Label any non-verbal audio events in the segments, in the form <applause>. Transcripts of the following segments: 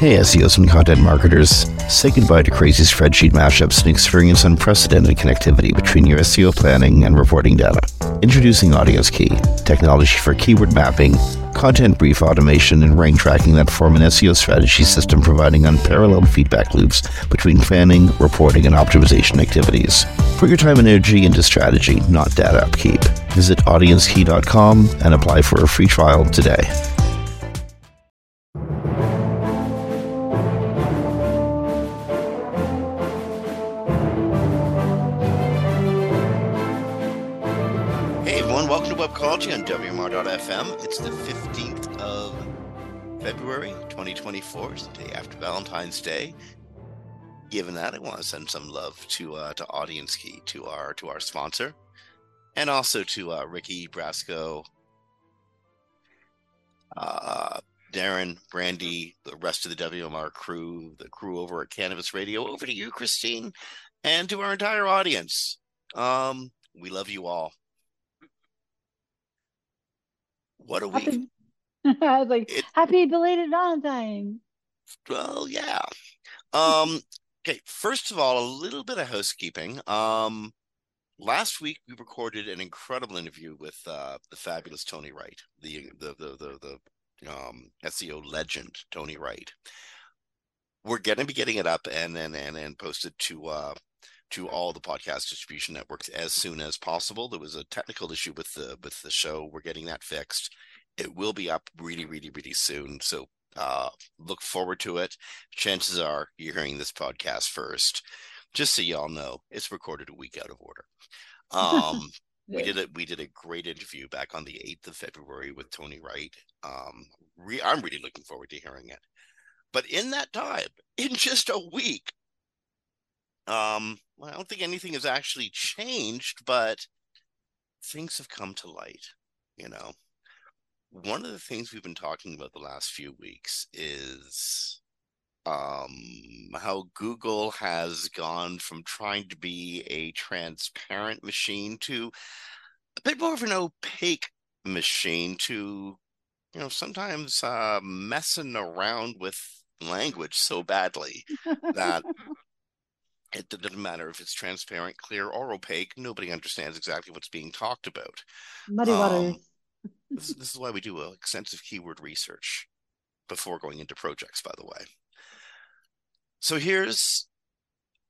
Hey, SEOs and content marketers. Say goodbye to crazy spreadsheet mashups and experience unprecedented connectivity between your SEO planning and reporting data. Introducing Audience Key, technology for keyword mapping, content brief automation, and rank tracking that form an SEO strategy system providing unparalleled feedback loops between planning, reporting, and optimization activities. Put your time and energy into strategy, not data upkeep. Visit audiencekey.com and apply for a free trial today. On WMR.fm. It's the 15th of February 2024. It's the day after Valentine's Day. Given that, I want to send some love to uh, to Audience Key, to our to our sponsor, and also to uh, Ricky Brasco, uh, Darren, Brandy, the rest of the WMR crew, the crew over at Cannabis Radio. Over to you, Kristine, and to our entire audience. Um, we love you all. What a happy, week. <laughs> I was like, it, happy belated Valentine. Well, yeah. Um, okay, first of all, a little bit of housekeeping. Um, last week we recorded an incredible interview with uh, the fabulous Tony Wright, the the the the, the um, SEO legend Tony Wright. We're going to be getting it up and and and, and posted to uh, to all the podcast distribution networks as soon as possible. There was a technical issue with the with the show. We're getting that fixed. It will be up really, really, really soon. So uh, look forward to it. Chances are you're hearing this podcast first. Just so y'all know, it's recorded a week out of order. Um, <laughs> we did it. We did a great interview back on the eighth of February with Tony Wright. Um, re- I'm really looking forward to hearing it. But in that time, in just a week, um, well, I don't think anything has actually changed, but things have come to light. You know, one of the things we've been talking about the last few weeks is um, how Google has gone from trying to be a transparent machine to a bit more of an opaque machine to, you know, sometimes uh, messing around with language so badly <laughs> that it doesn't matter if it's transparent, clear, or opaque. Nobody understands exactly what's being talked about. Muddy. Um, this, this, is why we do extensive keyword research before going into projects, by the way. So here's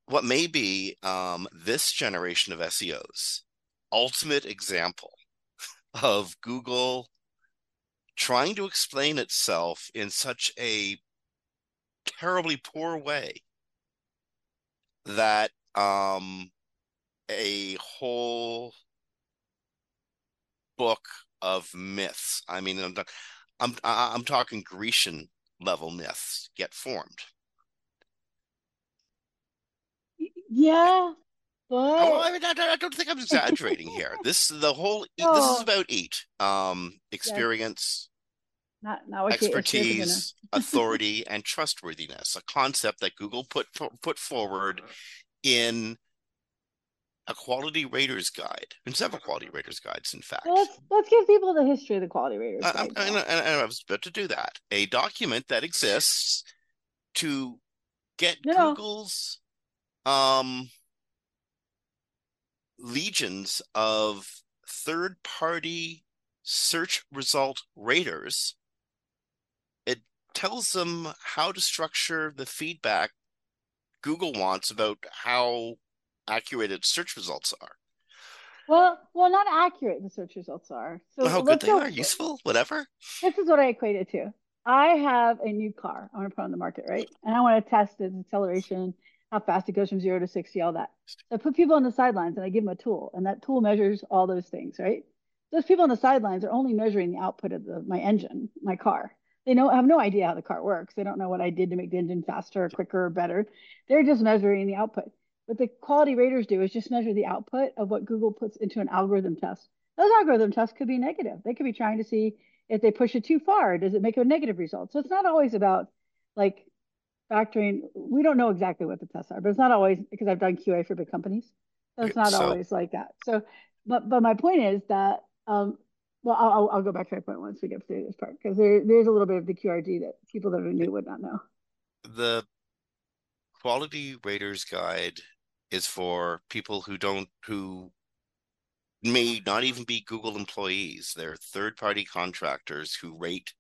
what may be um, this generation of SEOs ultimate example of Google trying to explain itself in such a terribly poor way that um, a whole book of myths. I mean, I'm I'm I'm talking Grecian level myths get formed. Yeah, but oh, I, mean, I, I, don't think I'm exaggerating here. This the whole no. this is about eat um experience. Not, not expertise, <laughs> authority, and trustworthiness. A concept that Google put put forward in a quality raters guide and several quality raters guides in fact let's, let's give people the history of the quality raters I, guide, I, I, I, was about to do that a document that exists to get no, google's um legions of third party search result raters tells them how to structure the feedback Google wants about how accurate its search results are. Well, well, not accurate the search results are. So how good they are, useful, whatever. This is what I equate it to. I have a new car I want to put on the market, right? And I want to test its acceleration, how fast it goes from zero to 60, all that. So I put people on the sidelines and I give them a tool, and that tool measures all those things, right? Those people on the sidelines are only measuring the output of the, my engine, my car. They know have no idea how the car works. They don't know what I did to make the engine faster, or quicker, or better. They're just measuring the output. What the quality raters do is just measure the output of what Google puts into an algorithm test. Those algorithm tests could be negative. They could be trying to see if they push it too far, does it make a negative result? So it's not always about like factoring. We don't know exactly what the tests are, but it's not always because I've done QA for big companies. So it's not so, always like that. So, but but my point is that um, well, I'll, I'll go back to my point once we get through this part because there, there's a little bit of the QRD that people that are new would not know. the quality raters guide is for people who don't who may not even be Google employees. They're third party contractors who rate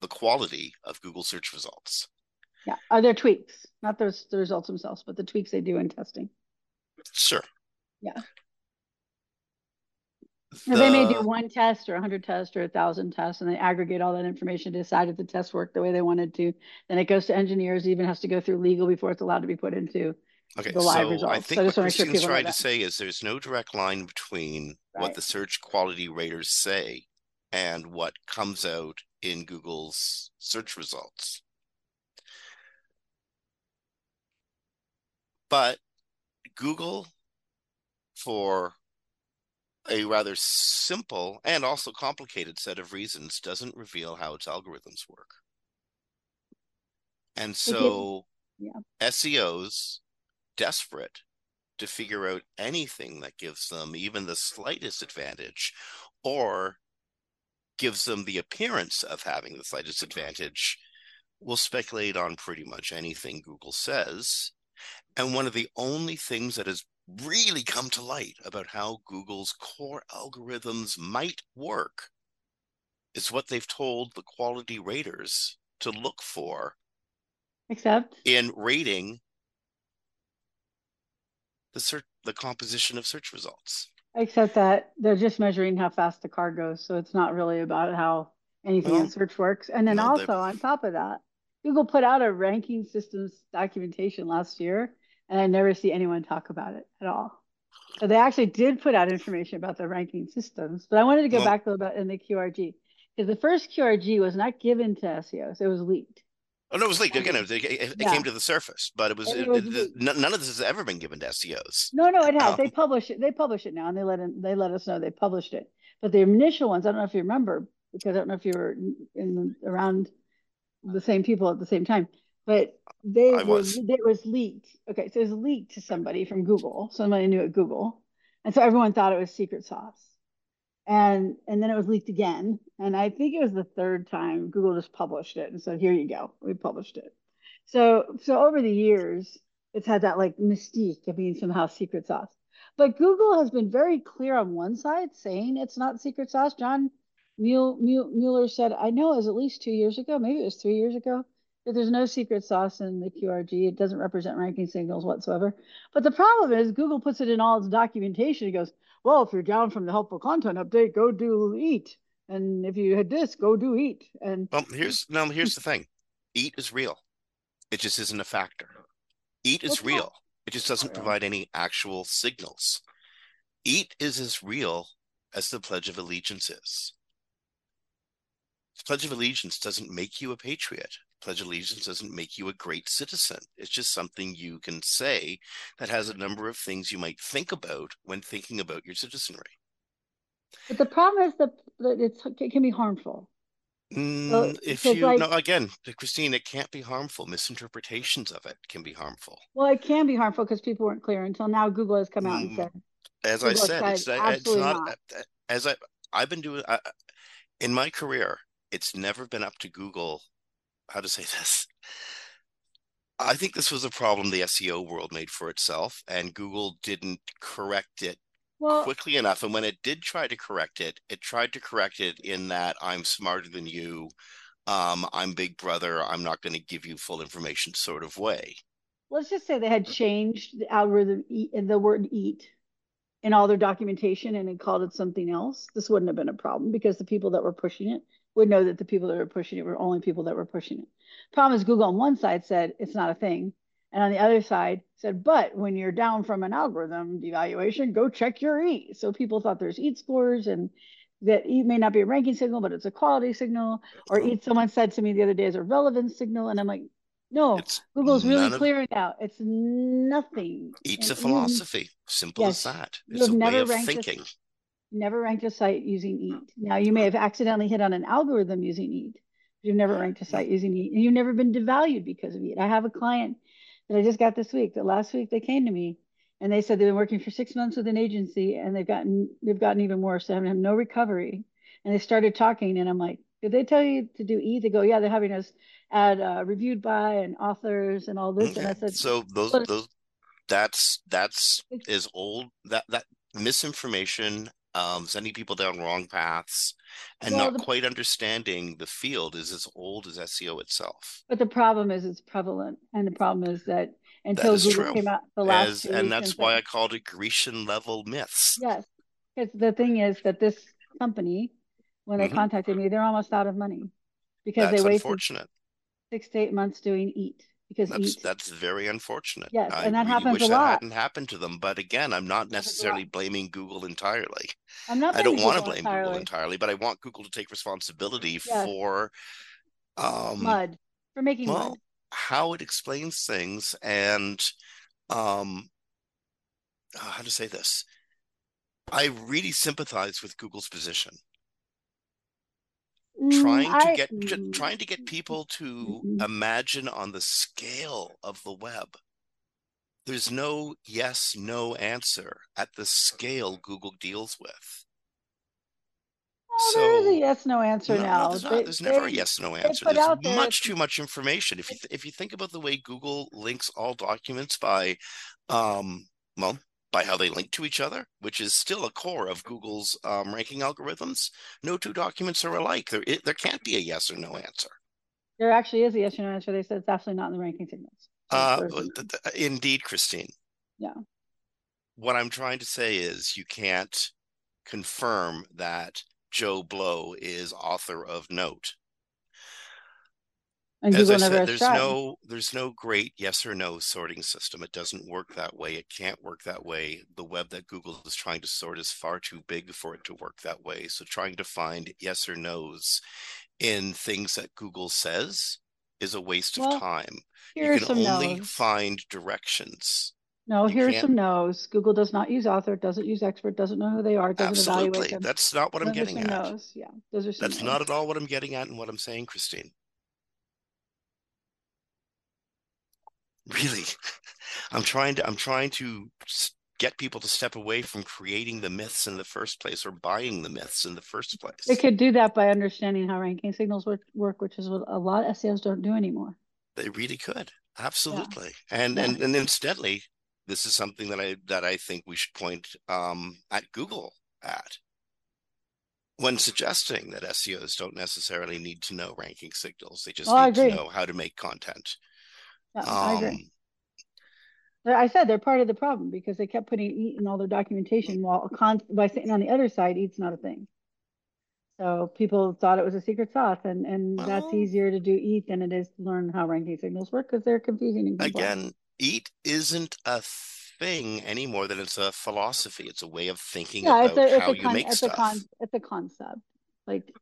the quality of Google search results. Yeah. Are there tweaks? Not those the results themselves, but the tweaks they do in testing. Sure. Yeah. The... They may do one test or a 100 tests or a 1,000 tests, and they aggregate all that information to decide if the test worked the way they wanted to. Then it goes to engineers, even has to go through legal before it's allowed to be put into okay, the live so results. I think so I what just want to Kristine's sure trying to say is there's no direct line between Right. what the search quality raters say and what comes out in Google's search results. But Google, for a rather simple and also complicated set of reasons, doesn't reveal how its algorithms work. And so yeah. SEOs, desperate to figure out anything that gives them even the slightest advantage or gives them the appearance of having the slightest advantage, will speculate on pretty much anything Google says. And one of the only things that has really come to light about how Google's core algorithms might work is what they've told the quality raters to look for Except in rating the search the composition of search results. except that they're just measuring how fast the car goes. So it's not really about how anything Well, in search works. And then no, also on top of that, Google put out a ranking systems documentation last year, and I never see anyone talk about it at all. So they actually did put out information about the ranking systems, but I wanted to go Well- back a little bit in the QRG because the first QRG was not given to SEOs; it was leaked. Oh no, it was leaked again. It, it, it Yeah. came to the surface, but it was, it was it- none of this has ever been given to SEOs. No, no, it has. Oh. They publish it. They publish it now, and they let it, they let us know they published it. But the initial ones, I don't know if you remember, because I don't know if you were in, in around the same people at the same time. But they I were, was. it was leaked. Okay, so it was leaked to somebody from Google. Somebody knew at Google, and so everyone thought it was secret sauce. And and then it was leaked again, and I think it was the third time Google just published it and said, "Here you go, we published it." So so over the years, it's had that like mystique of being somehow secret sauce. But Google has been very clear on one side saying it's not secret sauce. John Muel- Muel- Mueller said, I know it was at least two years ago, maybe it was three years ago, there's no secret sauce in the QRG. It doesn't represent ranking signals whatsoever. But the problem is Google puts it in all its documentation. It goes, well, if you're down from the helpful content update, go do eat. And if you had this, go do eat. And Well, here's no. Here's the thing. Eat is real. It just isn't a factor. Eat is real. It just doesn't oh, provide any actual signals. Eat is as real as the Pledge of Allegiance is. The Pledge of Allegiance doesn't make you a patriot. Pledge of Allegiance doesn't make you a great citizen. It's just something you can say that has a number of things you might think about when thinking about your citizenry. but the problem is that, it's, it can be harmful. Mm, if because, you like- no, again, Kristine, it can't be harmful. Misinterpretations of it can be harmful. Well, it can be harmful because people weren't clear until now. Google has come out and Mm, said, As I said, said it's, it's absolutely not not. as I I've been doing I, in my career. It's never been up to Google. How to say this? I think this was a problem the SEO world made for itself, and Google didn't correct it well, quickly enough. And when it did try to correct it, it tried to correct it in that I'm smarter than you. Um, I'm Big Brother. I'm not going to give you full information, sort of way. let's just say they had changed the algorithm, the word eat in all their documentation and had called it something else. This wouldn't have been a problem because the people that were pushing it would know that the people that were pushing it were only people that were pushing it. Problem is, Google on one side said it's not a thing. And on the other side said, but when you're down from an algorithm devaluation, go check your eat. So people thought there's eat scores and that eat may not be a ranking signal, but it's a quality signal. Or eat, someone said to me the other day, is a relevance signal. And I'm like, no, It's Google's really of- clearing out. It's nothing. Eats a And philosophy. Simple yes, as that. It's a way of thinking. Never ranked a site using eat. Now you may have accidentally hit on an algorithm using eat. But you've never ranked a site using eat, and you've never been devalued because of eat. I have a client that I just got this week. That last week they came to me and they said they've been working for six months with an agency and they've gotten they've gotten even worse. They haven't had no recovery. And they started talking, and I'm like, Did they tell you to do E? They go, yeah, they're having us add uh, reviewed by and authors and all this. Okay. And I said, so those those that's that's is old that that misinformation um sending people down wrong paths and Well, not the- quite understanding the field is as old as SEO itself. but the problem is it's prevalent, and the problem is that until is Google true. came out the last As and that's why I called it Grecian level myths. Yes, because the thing is that this company, when they Mhm. contacted me, they're almost out of money because That's they wasted six to eight months doing Eat because That's Eat. that's very unfortunate. Yes, I and that really happens wish a that hadn't happened to them. But again, I'm not lot. necessarily blaming Google entirely. I'm not I don't want to Google blame Google entirely. entirely, but I want Google to take responsibility Yes. for um mud for making well mud. how it explains things and um uh, how to say this. I really sympathize with Google's position. Mm, trying to I- get ju- mm, trying to get people to Mhm. imagine on the scale of the web there's no yes no answer at the scale google deals with well, there is a yes no answer no, no, now. there's, not. They- there's never a yes no answer there's there- much too much information if you th- if you think about the way google links all documents by um well by how they link to each other which is still a core of google's um, ranking algorithms no two documents are alike there it, there can't be a yes or no answer There actually is a yes or no answer. They said it's absolutely not in the ranking signals. Uh, th- indeed, Kristine. Yeah. What I'm trying to say is you can't confirm that Joe Blow is author of Note. And As I said, there's tried. no there's no great yes or no sorting system. It doesn't work that way. It can't work that way. The web that Google is trying to sort is far too big for it to work that way. So trying to find yes or nos in things that Google says is a waste Well, of time. You can only no's. find directions. No, you here are some no's. Google does not use author, doesn't use expert, doesn't know who they are, doesn't evaluate Absolutely. them. That's not what I'm Those getting at. no's. Yeah, those are That's no's. not at all what I'm getting at and what I'm saying, Kristine. Really. <laughs> I'm trying to I'm trying to get people to step away from creating the myths in the first place or buying the myths in the first place. They could do that by understanding how ranking signals work, work, which is what a lot of SEOs don't do anymore. They really could. Absolutely. And Yeah. and and incidentally, this is something that I that I think we should point um at Google at when suggesting that SEOs don't necessarily need to know ranking signals. They just Oh, need to know how to make content. Yeah, I agree. Um, I said they're part of the problem because they kept putting EAT in all their documentation while a con by sitting on the other side, EAT's not a thing. So people thought it was a secret sauce, and and that's easier to do EAT than it is to learn how ranking signals work because they're confusing and again, eat isn't a thing any more than it's a philosophy. It's a way of thinking Yeah, it's about a it's how a you make it's stuff. a con it's a concept. Like if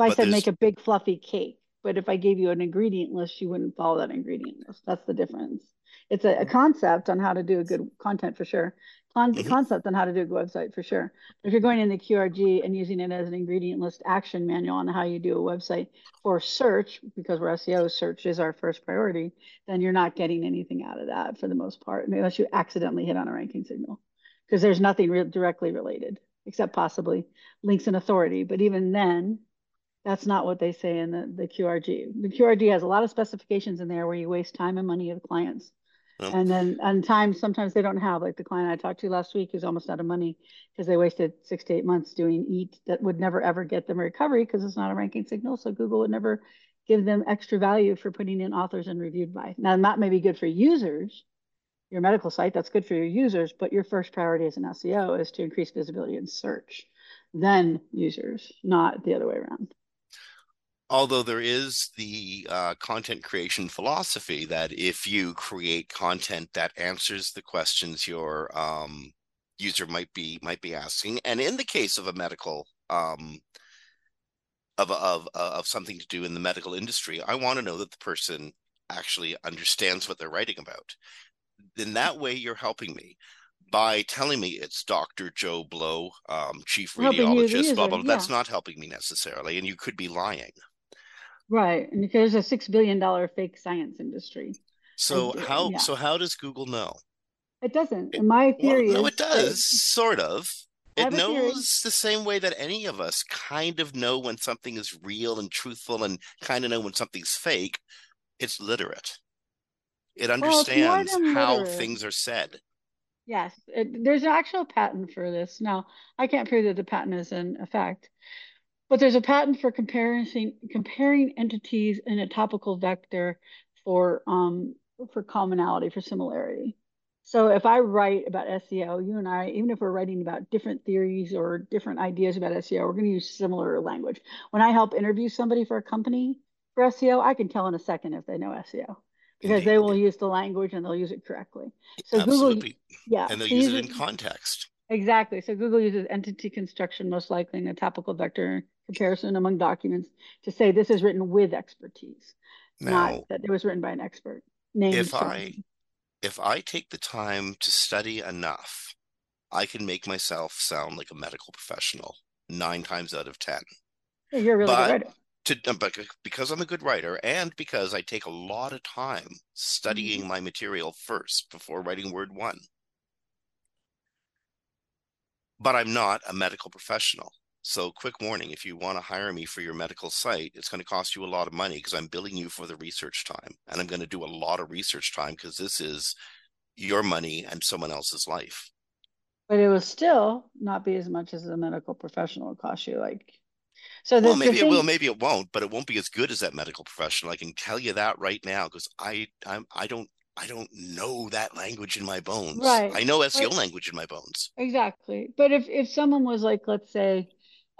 I But said make a big fluffy cake, but if I gave you an ingredient list, you wouldn't follow that ingredient list. That's the difference. It's a, a concept on how to do a good content for sure. Con Mhm. concept on how to do a good website for sure. If you're going in the QRG and using it as an ingredient list action manual on how you do a website for search, because we're SEO, search is our first priority, then you're not getting anything out of that for the most part, unless you accidentally hit on a ranking signal because there's nothing re directly related except possibly links and authority. But even then, that's not what they say in the, the QRG. The QRG has a lot of specifications in there where you waste time and money of clients. Yep. And then and time sometimes they don't have like the client I talked to last week who's almost out of money because they wasted six to eight months doing EAT that would never ever get them a recovery because it's not a ranking signal. So Google would never give them extra value for putting in authors and reviewed by. Now that may be good for users, your medical site, that's good for your users, but your first priority as an SEO is to increase visibility in search, then users, not the other way around. Although there is the uh, content creation philosophy that if you create content that answers the questions your um, user might be might be asking, and in the case of a medical um, of of of something to do in the medical industry, I want to know that the person actually understands what they're writing about. In that way, you're helping me by telling me it's Dr. Joe Blow, um, chief Helping radiologist, blah, blah, blah. That's not helping me necessarily. And you could be lying. Right. And there's a six billion dollar fake science industry. So how yeah. so how does Google know? It doesn't. And my Well, theory no, is it does, sort of. it knows the same way that any of us kind of know when something is real and truthful and kind of know when something's fake. It's literate. It understands well, how things are said. Yes, it, there's an actual patent for this. Now, I can't prove that the patent is in effect, but there's a patent for comparing comparing entities in a topical vector for um for commonality for similarity. So if I write about SEO, you and I, even if we're writing about different theories or different ideas about SEO, we're going to use similar language. When I help interview somebody for a company for SEO, I can tell in a second if they know SEO because Indeed. they will use the language and they'll use it correctly. So Absolutely. Google, yeah, and they'll use it in context. Exactly. So Google uses entity construction most likely in a topical vector comparison among documents to say this is written with expertise, now, not that it was written by an expert. if I if I take the time to study enough, I can make myself sound like a medical professional nine times out of ten. You're really but, good to uh, but because I'm a good writer and because I take a lot of time studying mm-hmm. my material first before writing word one. But I'm not a medical professional. So, quick warning if you want to hire me for your medical site, it's going to cost you a lot of money because I'm billing you for the research time. And I'm going to do a lot of research time because this is your money and someone else's life. But it will still not be as much as a medical professional will cost you. Like, so well, maybe thing... it will, maybe it won't, but it won't be as good as that medical professional. I can tell you that right now because I, I'm, I don't I don't know that language in my bones. Right. I know SEO but, language in my bones. Exactly. But if if someone was like, let's say,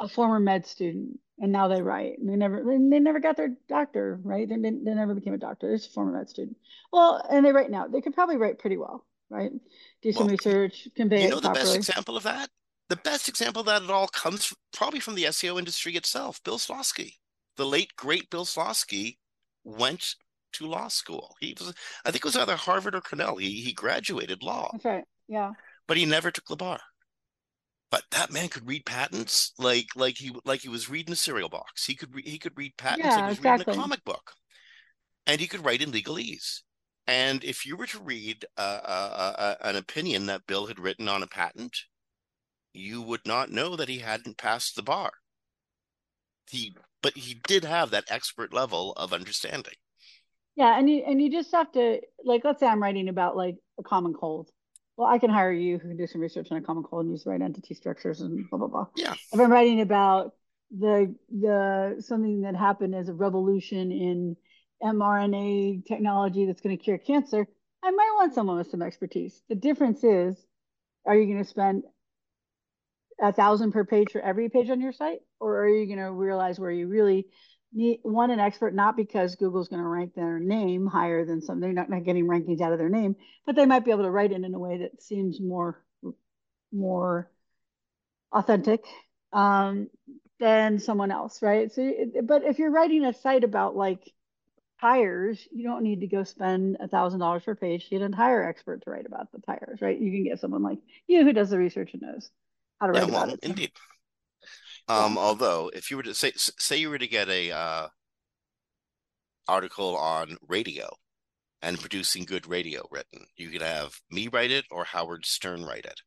a former med student and now they write. And they never they never got their doctor right? They, they never became a doctor. They're a former med student. Well and they write now. They could probably write pretty well right? Do some well, research convey you know the best example of that? The best example of that at all comes from, probably from the seo industry itself bill slawski the late great bill slawski went to law school. He was i think it was either harvard or cornell. He, he graduated law. That's right. Yeah. But he never took the bar but that man could read patents like like he like he was reading a cereal box. He could re- he could read patents yeah, like he was exactly. reading a comic book, and he could write in legalese. And if you were to read uh, uh, uh, an opinion that Bill had written on a patent, you would not know that he hadn't passed the bar. He, but he did have that expert level of understanding. Yeah, and you and you just have to like, let's say I'm writing about like a common cold, well, I can hire you who can do some research on a common cold and use the right entity structures and blah blah blah. Yeah. If I'm writing about the the something that happened as a revolution in mRNA technology that's going to cure cancer, I might want someone with some expertise. The difference is, are you going to spend a thousand per page for every page on your site, or are you going to realize where you really need one an expert not because Google's going to rank their name higher than some they're not, not getting rankings out of their name, but they might be able to write it in a way that seems more more authentic um, than someone else, right? So, but if you're writing a site about like tires, you don't need to go spend a thousand dollars per page to get a tire expert to write about the tires, right? You can get someone like you who does the research and knows how to write yeah, well, about it. Indeed. Um, <laughs> although if you were to say say you were to get a uh, article on radio and producing good radio written, you could have me write it or Howard Stern write it.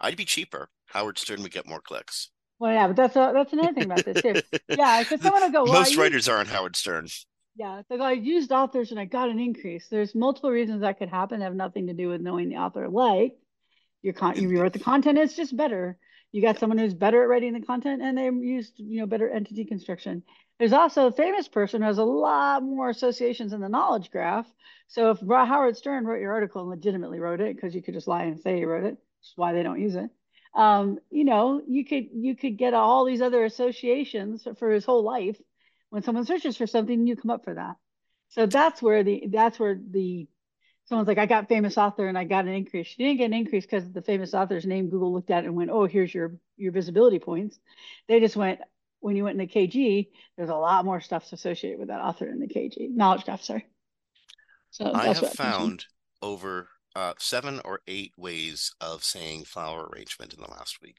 I'd be cheaper. Howard Stern would get more clicks. Well, yeah, but that's a, that's another thing about this too. <laughs> Yeah, because someone will go. Well, Most writers aren't Howard Stern. Yeah, so I used authors and I got an increase. There's multiple reasons that could happen. Have nothing to do with knowing the author. Like your con, you wrote the content is just better you got someone who's better at writing the content and they used you know better entity construction. There's also a famous person who has a lot more associations in the knowledge graph. So if howard stern wrote your article and legitimately wrote it because you could just lie and say he wrote it which is why they don't use it. Um, you know you could you could get all these other associations for his whole life. When someone searches for something you come up for that. So that's where the that's where the someone's like, I got famous author and I got an increase. She didn't get an increase because the famous author's name Google looked at and went, oh, here's your your visibility points. They just went, when you went in the KG, there's a lot more stuff associated with that author in the KG knowledge graph. Sorry. So I have found over uh, seven or eight ways of saying flower arrangement in the last week.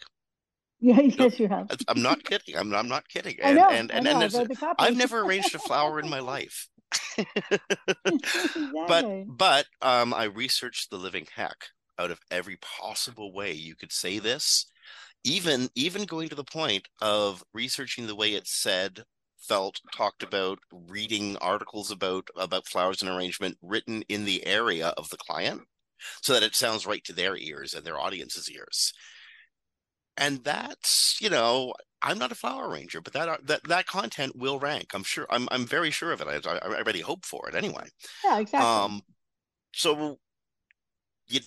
Yeah, <laughs> yes, you have. I'm not kidding. I'm, I'm not kidding. And, I know, and, and, I know, and I've never arranged a flower in my life. <laughs> <laughs> But but um, I researched the living heck out of every possible way you could say this even even going to the point of researching the way it said felt talked about reading articles about about flowers and arrangement written in the area of the client so that it sounds right to their ears and their audience's ears. And that's you know i'm not a flower arranger but that that that content will rank. I'm sure i'm i'm very sure of it. I, I already hope for it anyway. Yeah exactly. Um so you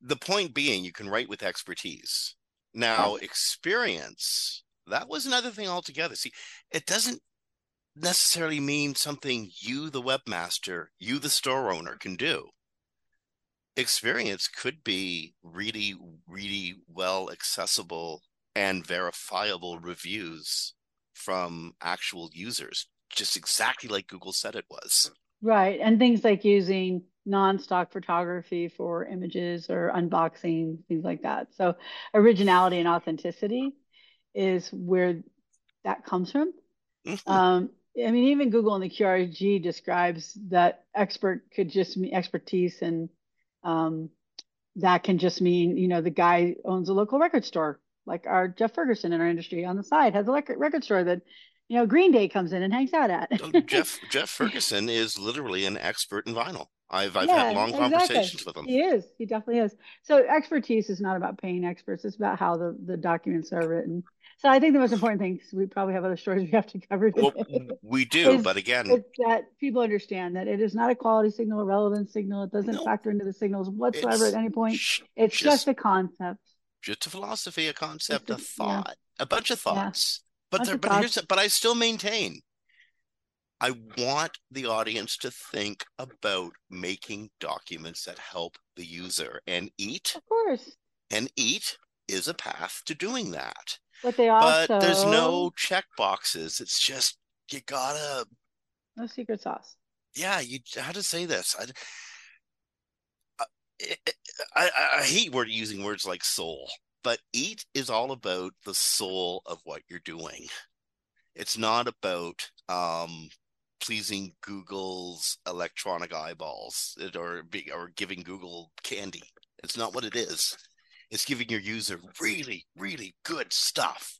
the point being you can write with expertise. Now experience that was another thing altogether. See it doesn't necessarily mean something you the webmaster you the store owner can do. Experience could be really, really well accessible and verifiable reviews from actual users, just exactly like Google said it was. Right. And things like using non-stock photography for images or unboxing, things like that. So originality and authenticity is where that comes from. Mm-hmm. Um, I mean, even Google and the QRG describes that expert could just mean expertise and um, that can just mean, you know, the guy owns a local record store, like our Jeff Ferguson in our industry on the side has a record store that, you know, Green Day comes in and hangs out at. Oh, <laughs> Jeff Jeff Ferguson is literally an expert in vinyl. I've I've yeah, had long exactly. conversations with him. He is. He definitely is. So expertise is not about paying experts. It's about how the, the documents are written. So I think the most important thing, because we probably have other stories we have to cover. Well, we do, is, but again, it's that people understand that it is not a quality signal, a relevant signal. It doesn't no, factor into the signals whatsoever at any point. It's just, just, a concept. Just a philosophy, a concept, a, thought, yeah. a bunch of thoughts. Yeah. But there, but here's, but I still maintain. I want the audience to think about making documents that help the user and eat. Of course. And eat is a path to doing that. But they also but there's no check boxes. It's just you gotta no secret sauce. Yeah, you how to say this? I, I, I, I hate word using words like soul, but eat is all about the soul of what you're doing. It's not about um, pleasing Google's electronic eyeballs or or giving Google candy. It's not what it is It's giving your user really, really good stuff.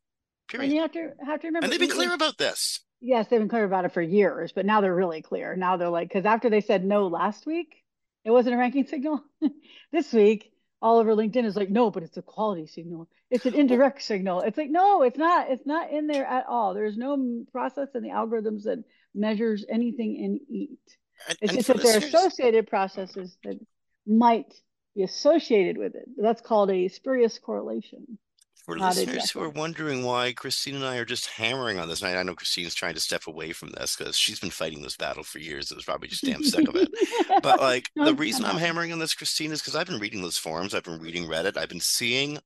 Period. And you have to have to remember. And they've been clear about this. Yes, they've been clear about it for years, but now they're really clear. Now they're like, because after they said no last week, it wasn't a ranking signal. <laughs> this week, all over LinkedIn is like, no, but it's a quality signal. It's an indirect signal. It's like, no, it's not. It's not in there at all. There's no process in the algorithms that measures anything in EAT. And, it's and just that there are associated processes that might be associated with it. That's called a spurious correlation. For listeners who are wondering why Kristine and I are just hammering on this, and I know Kristine's trying to step away from this because she's been fighting this battle for years. It was probably just damn sick of it. But <laughs> like the reason I'm hammering on this, Kristine, is because I've been reading those forums, I've been reading Reddit, I've been seeing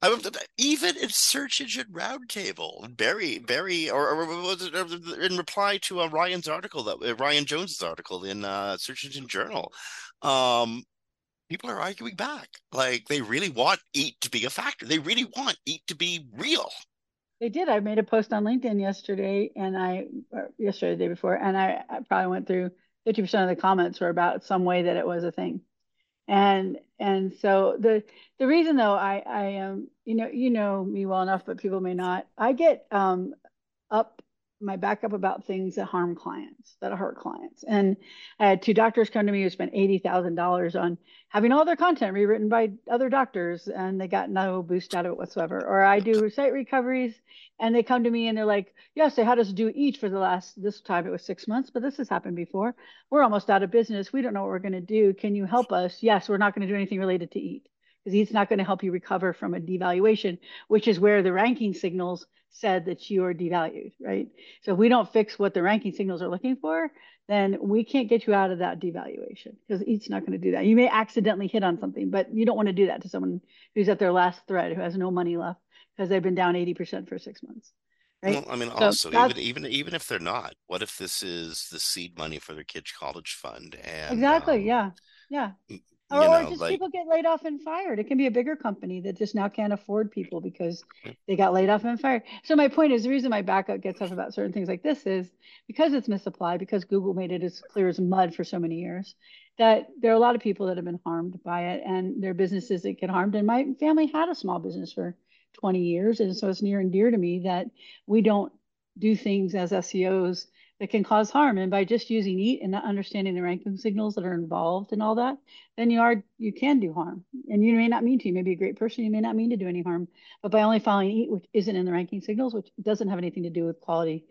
I've even in search engine roundtable, Barry, Barry, or, or, was it in reply to uh, Ryan's article that uh, Ryan Jones's article in uh, Search Engine Journal, um, people are arguing back. Like they really want EAT to be a factor. They really want EAT to be real. They did. I made a post on LinkedIn yesterday, and I yesterday the day before, and I, I probably went through fifty percent of the comments were about some way that it was a thing, and and so the the reason though I I am um, you know you know me well enough, but people may not. I get um up my backup about things that harm clients, that hurt clients. And I had two doctors come to me who spent $80,000 on having all their content rewritten by other doctors and they got no boost out of it whatsoever. Or I do site recoveries and they come to me and they're like, yes, they had us do each for the last, this time it was six months, but this has happened before. We're almost out of business. We don't know what we're going to do. Can you help us? Yes, we're not going to do anything related to EAT because EAT's not going to help you recover from a devaluation, which is where the ranking signals said that you are devalued, right? So if we don't fix what the ranking signals are looking for, then we can't get you out of that devaluation because EAT's not going to do that. You may accidentally hit on something, but you don't want to do that to someone who's at their last thread who has no money left because they've been down 80% for six months. Right? Well, I mean, so also even even even if they're not, what if this is the seed money for their kids' college fund? And exactly, um, yeah, yeah. Or, know, or just like, people get laid off and fired. It can be a bigger company that just now can't afford people because they got laid off and fired. So my point is the reason my backup gets up about certain things like this is because it's misapplied, because Google made it as clear as mud for so many years. that there are a lot of people that have been harmed by it and their businesses that get harmed. And my family had a small business for 20 years. And so it's near and dear to me that we don't do things as SEOs that can cause harm. And by just using EAT and not understanding the ranking signals that are involved in all that, then you are you can do harm. And you may not mean to. You may be a great person. You may not mean to do any harm. But by only following EAT, which isn't in the ranking signals, which doesn't have anything to do with quality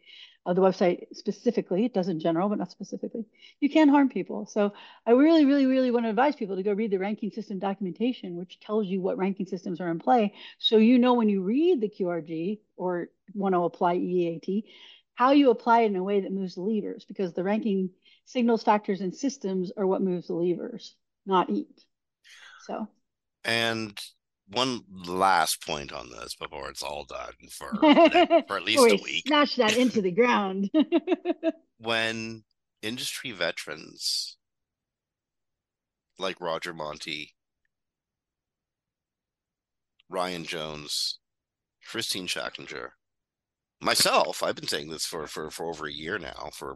of the website specifically, it does in general, but not specifically, you can harm people. So I really, really, really want to advise people to go read the ranking system documentation, which tells you what ranking systems are in play. So you know when you read the QRG or want to apply EAT, how you apply it in a way that moves the levers, because the ranking signals, factors, and systems are what moves the levers, not EAT. So. And one last point on this before it's all done for, <laughs> for at least a week. Smash that into the ground. <laughs> when industry veterans like Roger Montti, Ryan Jones, Kristine Schachinger, myself, I've been saying this for, for, for over a year now, for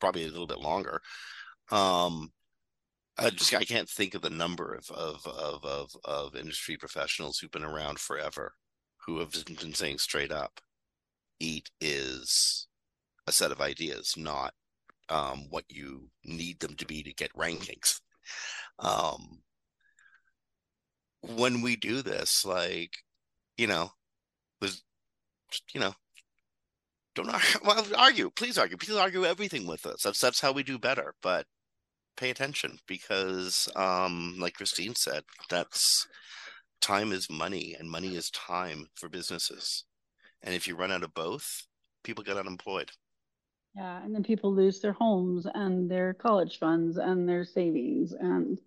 probably a little bit longer. Um, I just I can't think of the number of of of of, of industry professionals who've been around forever who have been saying straight up, EAT is a set of ideas, not um, what you need them to be to get rankings. <laughs> Um, when we do this, like you know, was you know, don't argue, <laughs> well, argue. Please argue. Please argue everything with us. That's that's how we do better. But pay attention because um like kristine said that's time is money and money is time for businesses and if you run out of both people get unemployed yeah and then people lose their homes and their college funds and their savings and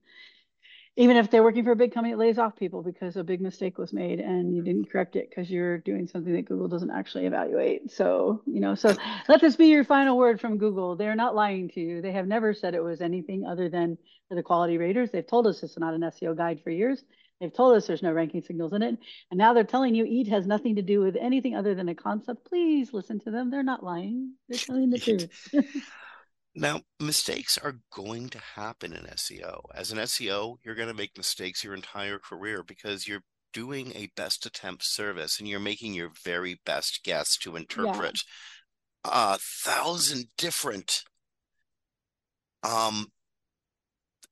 even if they're working for a big company that lays off people because a big mistake was made and you didn't correct it because you're doing something that Google doesn't actually evaluate. So, you know, so let this be your final word from Google. They're not lying to you. They have never said it was anything other than for the quality raters. They've told us it's not an SEO guide for years. They've told us there's no ranking signals in it. And now they're telling you EAT has nothing to do with anything other than a concept. Please listen to them. They're not lying. They're telling the <laughs> truth. <laughs> Now, mistakes are going to happen in SEO. As an SEO, you're going to make mistakes your entire career because you're doing a best attempt service and you're making your very best guess to interpret yeah. a thousand different um,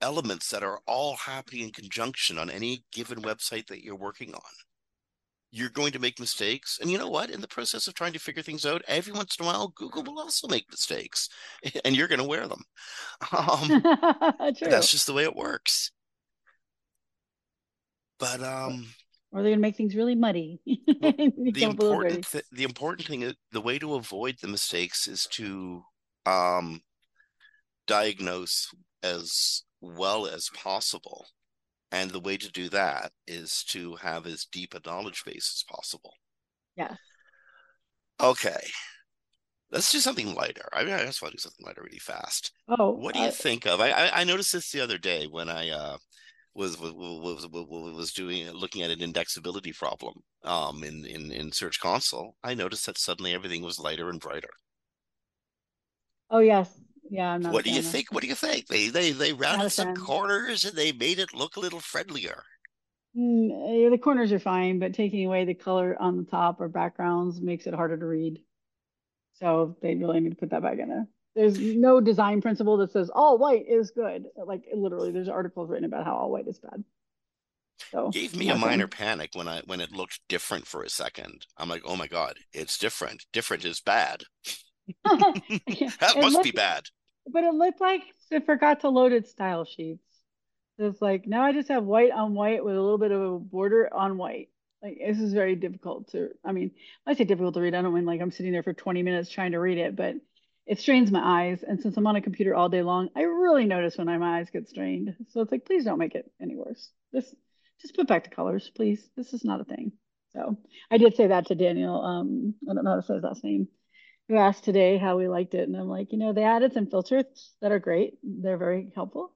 elements that are all happening in conjunction on any given website that you're working on you're going to make mistakes. And you know what? In the process of trying to figure things out, every once in a while, Google will also make mistakes, <laughs> and you're going to wear them. Um, <laughs> that's just the way it works. But um, or they're going to make things really muddy. <laughs> the important th- the important thing the way to avoid the mistakes is to um, diagnose as well as possible and the way to do that is to have as deep a knowledge base as possible. Yeah. Okay. Let's do something lighter. I mean, I just want to do something lighter really fast. Oh, what do you think of? I, I, I noticed this the other day when I uh, was, was was was doing looking at an indexability problem um, in in in Search Console. I noticed that suddenly everything was lighter and brighter. Oh yes, yeah. what do you think? What do you think? They they they rounded some corners and they made it look a little friendlier. Mm, the corners are fine, but taking away the color on the top or backgrounds makes it harder to read. So they really need to put that back in there. There's no design principle that says all white is good. Like literally, there's articles written about how all white is bad. So gave me a minor panic when I when it looked different for a second. I'm like, oh my god, it's different. Different is bad. <laughs> <laughs> that must looked, be bad. But it looked like it forgot to load its style sheets. It's like now I just have white on white with a little bit of a border on white. Like this is very difficult to. I mean, I say difficult to read. I don't mean like I'm sitting there for 20 minutes trying to read it, but it strains my eyes. And since I'm on a computer all day long, I really notice when my eyes get strained. So it's like, please don't make it any worse. This just put back the colors, please. This is not a thing. So I did say that to Daniel. Um, I don't know how to say his last name who asked today how we liked it. And I'm like, you know, they added some filters that are great. They're very helpful.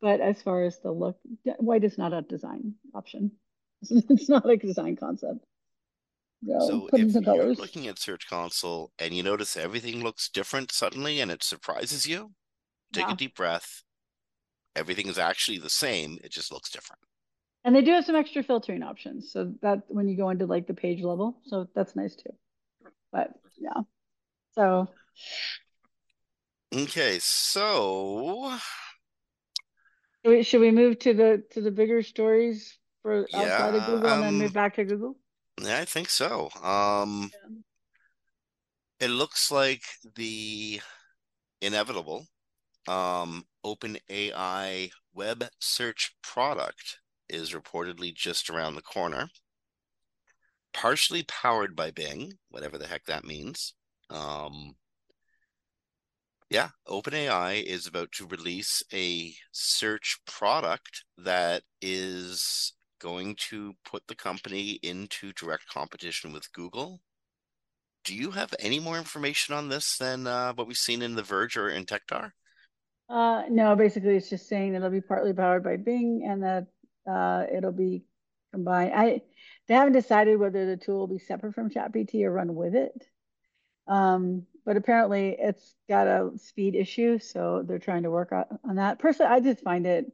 But as far as the look, white is not a design option. <laughs> it's not a design concept. So, so if you're colors. looking at Search Console and you notice everything looks different suddenly and it surprises you, take yeah. a deep breath, everything is actually the same. It just looks different. And they do have some extra filtering options. So that when you go into like the page level, so that's nice too. But yeah. So Okay, so should we move to the to the bigger stories for outside of Google and then move um, back to Google? Yeah, I think so. Um it looks like the inevitable um open AI web search product is reportedly just around the corner. Partially powered by Bing, whatever the heck that means. Um, yeah, OpenAI is about to release a search product that is going to put the company into direct competition with Google. Do you have any more information on this than uh, what we've seen in The Verge or in Techdirt? Uh, no, basically it's just saying it'll be partly powered by Bing and that uh, it'll be combined. I they haven't decided whether the tool will be separate from ChatGPT or run with it. Um, but apparently it's got a speed issue, so they're trying to work on, that. Personally, I just find it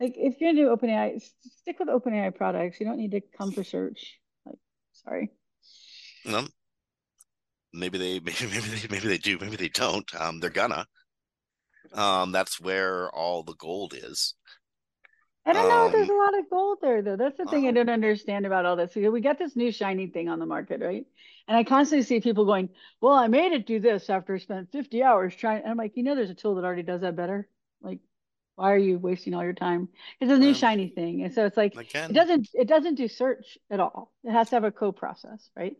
like if you're gonna do OpenAI, stick with OpenAI products. You don't need to come for search. Like, sorry. No. Maybe they <laughs> maybe maybe they maybe they do maybe they don't. Um, they're gonna. Um, that's where all the gold is. I don't know. Um, there's a lot of gold there, though. That's the thing I uh-huh. don't understand about all this. We got this new shiny thing on the market, right? And I constantly see people going, "Well, I made it do this after I spent 50 hours trying." And I'm like, you know, there's a tool that already does that better. Like, why are you wasting all your time? It's a new shiny thing, and so it's like it doesn't it doesn't do search at all. It has to have a co-process, right?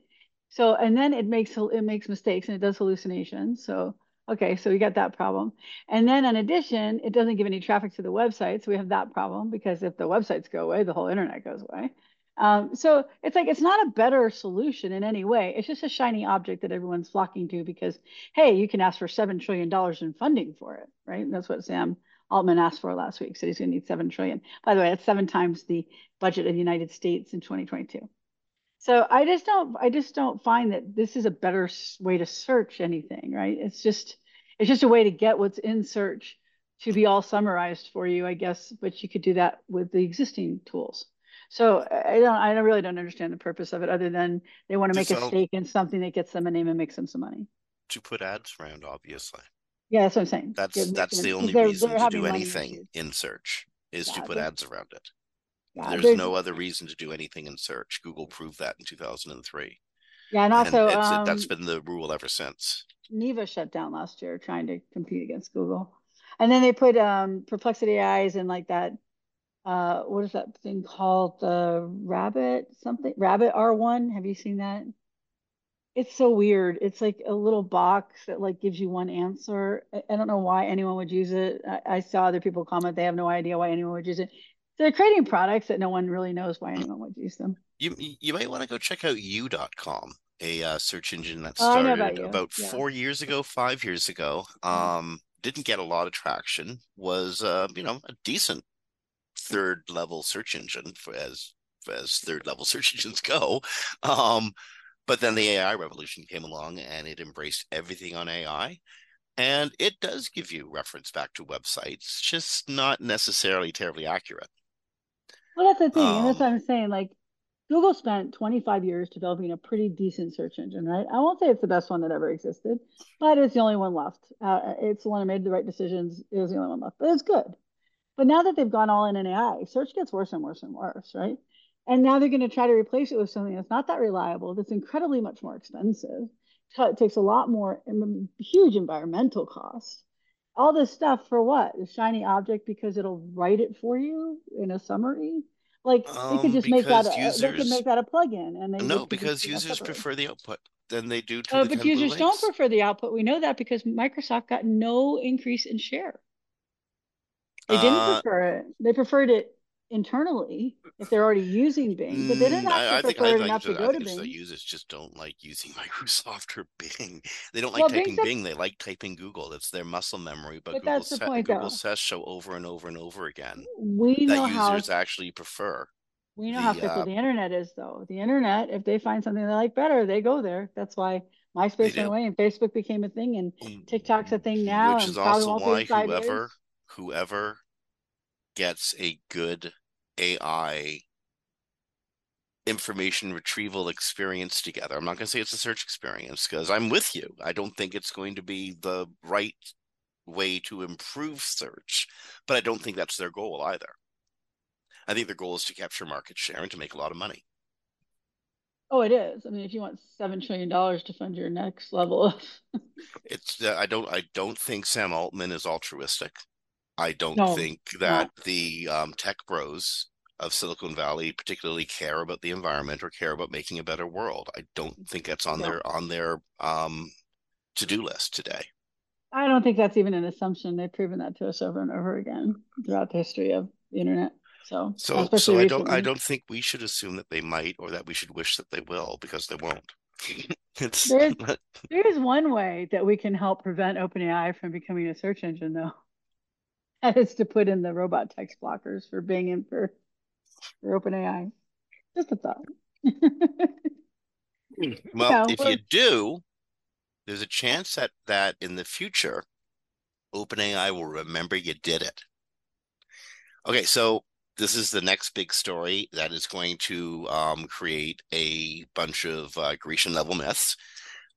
So and then it makes it makes mistakes and it does hallucinations. So Okay, so we got that problem. And then in addition, it doesn't give any traffic to the website. So we have that problem because if the websites go away, the whole internet goes away. Um, so it's like it's not a better solution in any way. It's just a shiny object that everyone's flocking to because, hey, you can ask for $7 trillion in funding for it, right? That's what Sam Altman asked for last week. Said he's going to need 7 trillion. By the way, that's seven times the budget of the United States in 2022. So I just don't I just don't find that this is a better way to search anything, right? It's just it's just a way to get what's in search to be all summarized for you, I guess, but you could do that with the existing tools. So I don't I really don't understand the purpose of it other than they want to make a stake in something that gets them a name and makes them some money. To put ads around, obviously. Yeah, that's what I'm saying. That's that's the only reason to do anything in search is yeah, to put ads around it. Yeah, there's, there's, no other reason to do anything in search. Google proved that in 2003. Yeah, and also and um, that's been the rule ever since. Neeva shut down last year trying to compete against Google, and then they put um, Perplexity eyes in like that. Uh, what is that thing called? The Rabbit something Rabbit R1. Have you seen that? It's so weird. It's like a little box that like gives you one answer. I, I don't know why anyone would use it. I, I, saw other people comment they have no idea why anyone would use it they're creating products that no one really knows why anyone would use them. You you might want to go check out you.com, a uh, search engine that oh, started about, about yeah. four years ago, five years ago. Mm-hmm. Um, didn't get a lot of traction. Was uh, you know a decent third level search engine for as as third level <laughs> search engines go. Um, but then the AI revolution came along and it embraced everything on AI. And it does give you reference back to websites, just not necessarily terribly accurate. Well, that's the thing. Um, and that's what I'm saying. Like, Google spent 25 years developing a pretty decent search engine, right? I won't say it's the best one that ever existed, but it's the only one left. Uh, it's the one that made the right decisions. It was the only one left, but it's good. But now that they've gone all in in AI, search gets worse and worse and worse, right? And now they're going to try to replace it with something that's not that reliable, that's incredibly much more expensive. It takes a lot more, huge environmental costs all this stuff for what? A shiny object because it'll write it for you in a summary. Like um, they could just make that. A, users, they could make that a plugin, and they no, because users prefer the output than they do. To oh, but users don't prefer the output. We know that because Microsoft got no increase in share. They didn't uh, prefer it. They preferred it internally if they're already using Bing, but they didn't actually prefer think, enough to, to go to Bing. The users just don't like using <laughs> Microsoft or Bing. They don't like well, typing Bing. They like typing Google. It's their muscle memory. But, but Google, that's the set, point, Google says show over and over and over again. We know that users how, actually prefer. We know the, how fickle uh, the internet is, though. The internet, if they find something they like better, they go there. That's why MySpace went away and Facebook became a thing, and mm, TikTok's a thing now. Which is also why whoever, whoever gets a good AI information retrieval experience together. I'm not going to say it's a search experience because I'm with you. I don't think it's going to be the right way to improve search, but I don't think that's their goal either. I think their goal is to capture market share and to make a lot of money. Oh, it is. I mean, if you want seven trillion dollars to fund your next level of, it's. Uh, I don't. I don't think Sam Altman is altruistic. I don't no, think that not. the um, tech bros of Silicon Valley particularly care about the environment or care about making a better world. I don't think that's on no. their on their um, to do list today. I don't think that's even an assumption. They've proven that to us over and over again throughout the history of the internet. So, so, so I don't, I don't think we should assume that they might, or that we should wish that they will, because they won't. <laughs> it's there's, <laughs> there's one way that we can help prevent OpenAI from becoming a search engine, though. That is to put in the robot text blockers for Bing and for for OpenAI. Just a thought. <laughs> well, if you do, there's a chance that that in the future, OpenAI will remember you did it. Okay, so this is the next big story that is going to um, create a bunch of uh, Grecian level myths,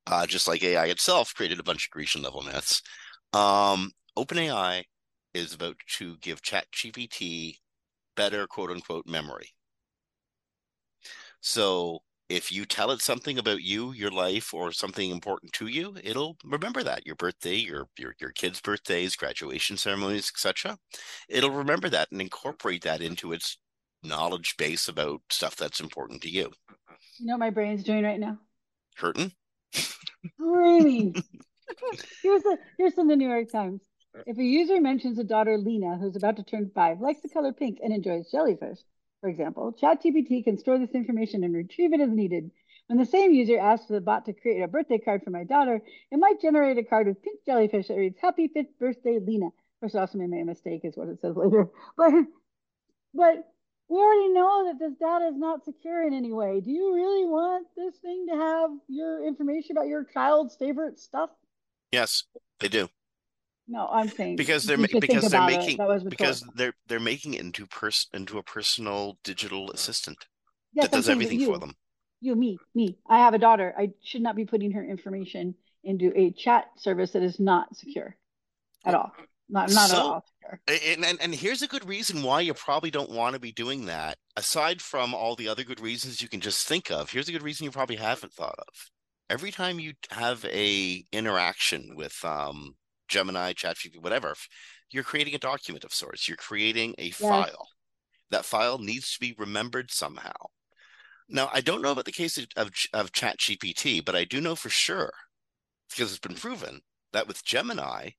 uh, just like AI itself created a bunch of Grecian level myths. Um, OpenAI is about to give ChatGPT better quote unquote memory. So if you tell it something about you, your life, or something important to you, it'll remember that your birthday, your your your kids' birthdays, graduation ceremonies, etc. It'll remember that and incorporate that into its knowledge base about stuff that's important to you. You know what my brain's doing right now? Hurting. Screaming. <laughs> here's the here's from the New York Times. If a user mentions a daughter Lena who's about to turn five, likes the color pink, and enjoys jellyfish, for example, ChatGPT can store this information and retrieve it as needed. When the same user asks the bot to create a birthday card for my daughter, it might generate a card with pink jellyfish that reads "Happy fifth birthday, Lena." Course, also made a mistake, is what it says later. <laughs> But but we already know that this data is not secure in any way. Do you really want this thing to have your information about your child's favorite stuff? Yes, they do. No, I'm saying because they're because they're making because they're they're making it into person into a personal digital assistant yes, that does everything you, for them. You, me, me. I have a daughter. I should not be putting her information into a chat service that is not secure at all. Not not so, at all. And, and and here's a good reason why you probably don't want to be doing that. Aside from all the other good reasons you can just think of, here's a good reason you probably haven't thought of. Every time you have a interaction with um Gemini, ChatGPT, whatever, you're creating a document of sorts. You're creating a yes. file. That file needs to be remembered somehow. Now, I don't know about the case of, of, of ChatGPT, but I do know for sure, because it's been proven, that with Gemini,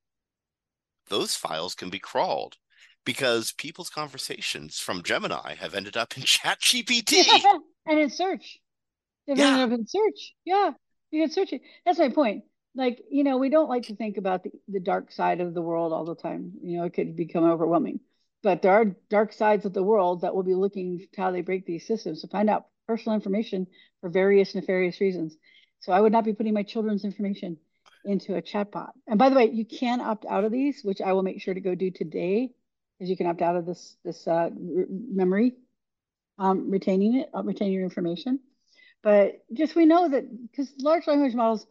those files can be crawled because people's conversations from Gemini have ended up in <laughs> ChatGPT. and in search. They've yeah. ended up in search. Yeah. You can search it. That's my point like you know we don't like to think about the, the dark side of the world all the time. You know it could become overwhelming. But there are dark sides of the world that will be looking to how they break these systems to find out personal information for various nefarious reasons. So i would not be putting my children's information into a chatbot. And by the way you can opt out of these which i will make sure to go do today because you can opt out of this this uh, memory um, retaining it uh, retaining your information. But just we know that because large language models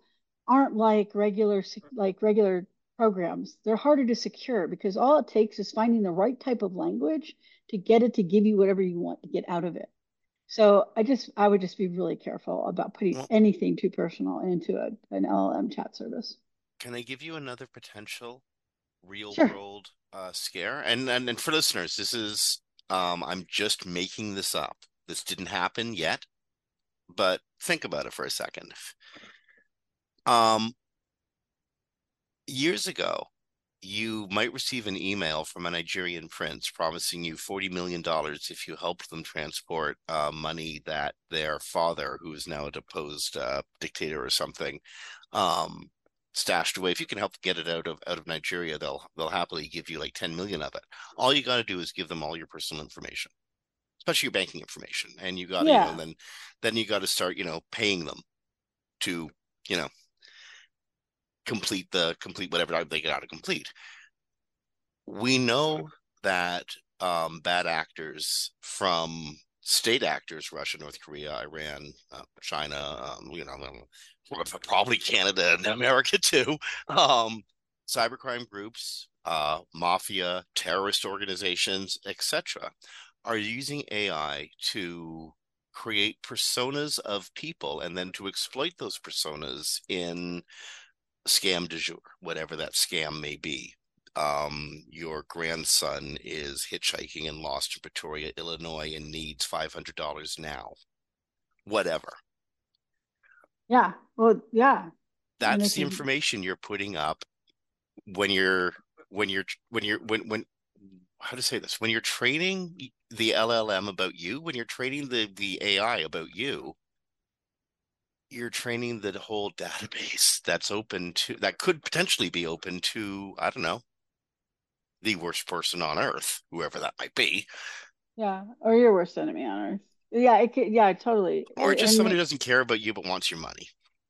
aren't like regular like regular programs. They're harder to secure because all it takes is finding the right type of language to get it to give you whatever you want to get out of it. So I just I would just be really careful about putting anything too personal into a, an LLM chat service. Can I give you another potential real sure. world uh, scare? And, and and for listeners, this is um, I'm just making this up. This didn't happen yet, but think about it for a second. Um, years ago, you might receive an email from a Nigerian prince promising you $40 million if you help them transport uh, money that their father, who is now a deposed uh, dictator or something, um, stashed away. If you can help get it out of out of Nigeria, they'll they'll happily give you like 10 million of it. All you got to do is give them all your personal information, especially your banking information, and you got to yeah. you know, then then you got to start you know paying them to you know complete the complete whatever they got to complete. We know that um, bad actors from state actors Russia, North Korea, Iran, uh, China, um, you know, probably Canada and America <laughs> too. Um, cybercrime groups, uh, mafia, terrorist organizations, etc., are using AI to create personas of people and then to exploit those personas in scam du jour, whatever that scam may be. Um, your grandson is hitchhiking and lost in Pretoria, Illinois, and needs five hundred dollars now. Whatever. Yeah. Well, yeah. That's the information you're putting up when you're when you're when you're when when how to say this when you're training the LLM about you when you're training the the AI about you you're training the whole database that's open to that could potentially be open to I don't know the worst person on earth whoever that might be. Yeah or your worst enemy on earth. Yeah it could, yeah totally. Or just and someone who doesn't care about you but wants your money.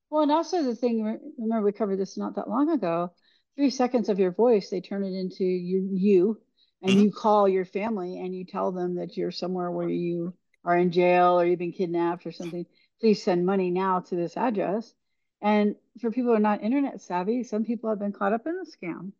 Well and also the thing remember we covered this not that long ago three seconds of your voice they turn it into you you and mm-hmm. you call your family and you tell them that you're somewhere where you are in jail or you've been kidnapped or something please send money now to this address and for people who are not internet savvy some people have been caught up in the scam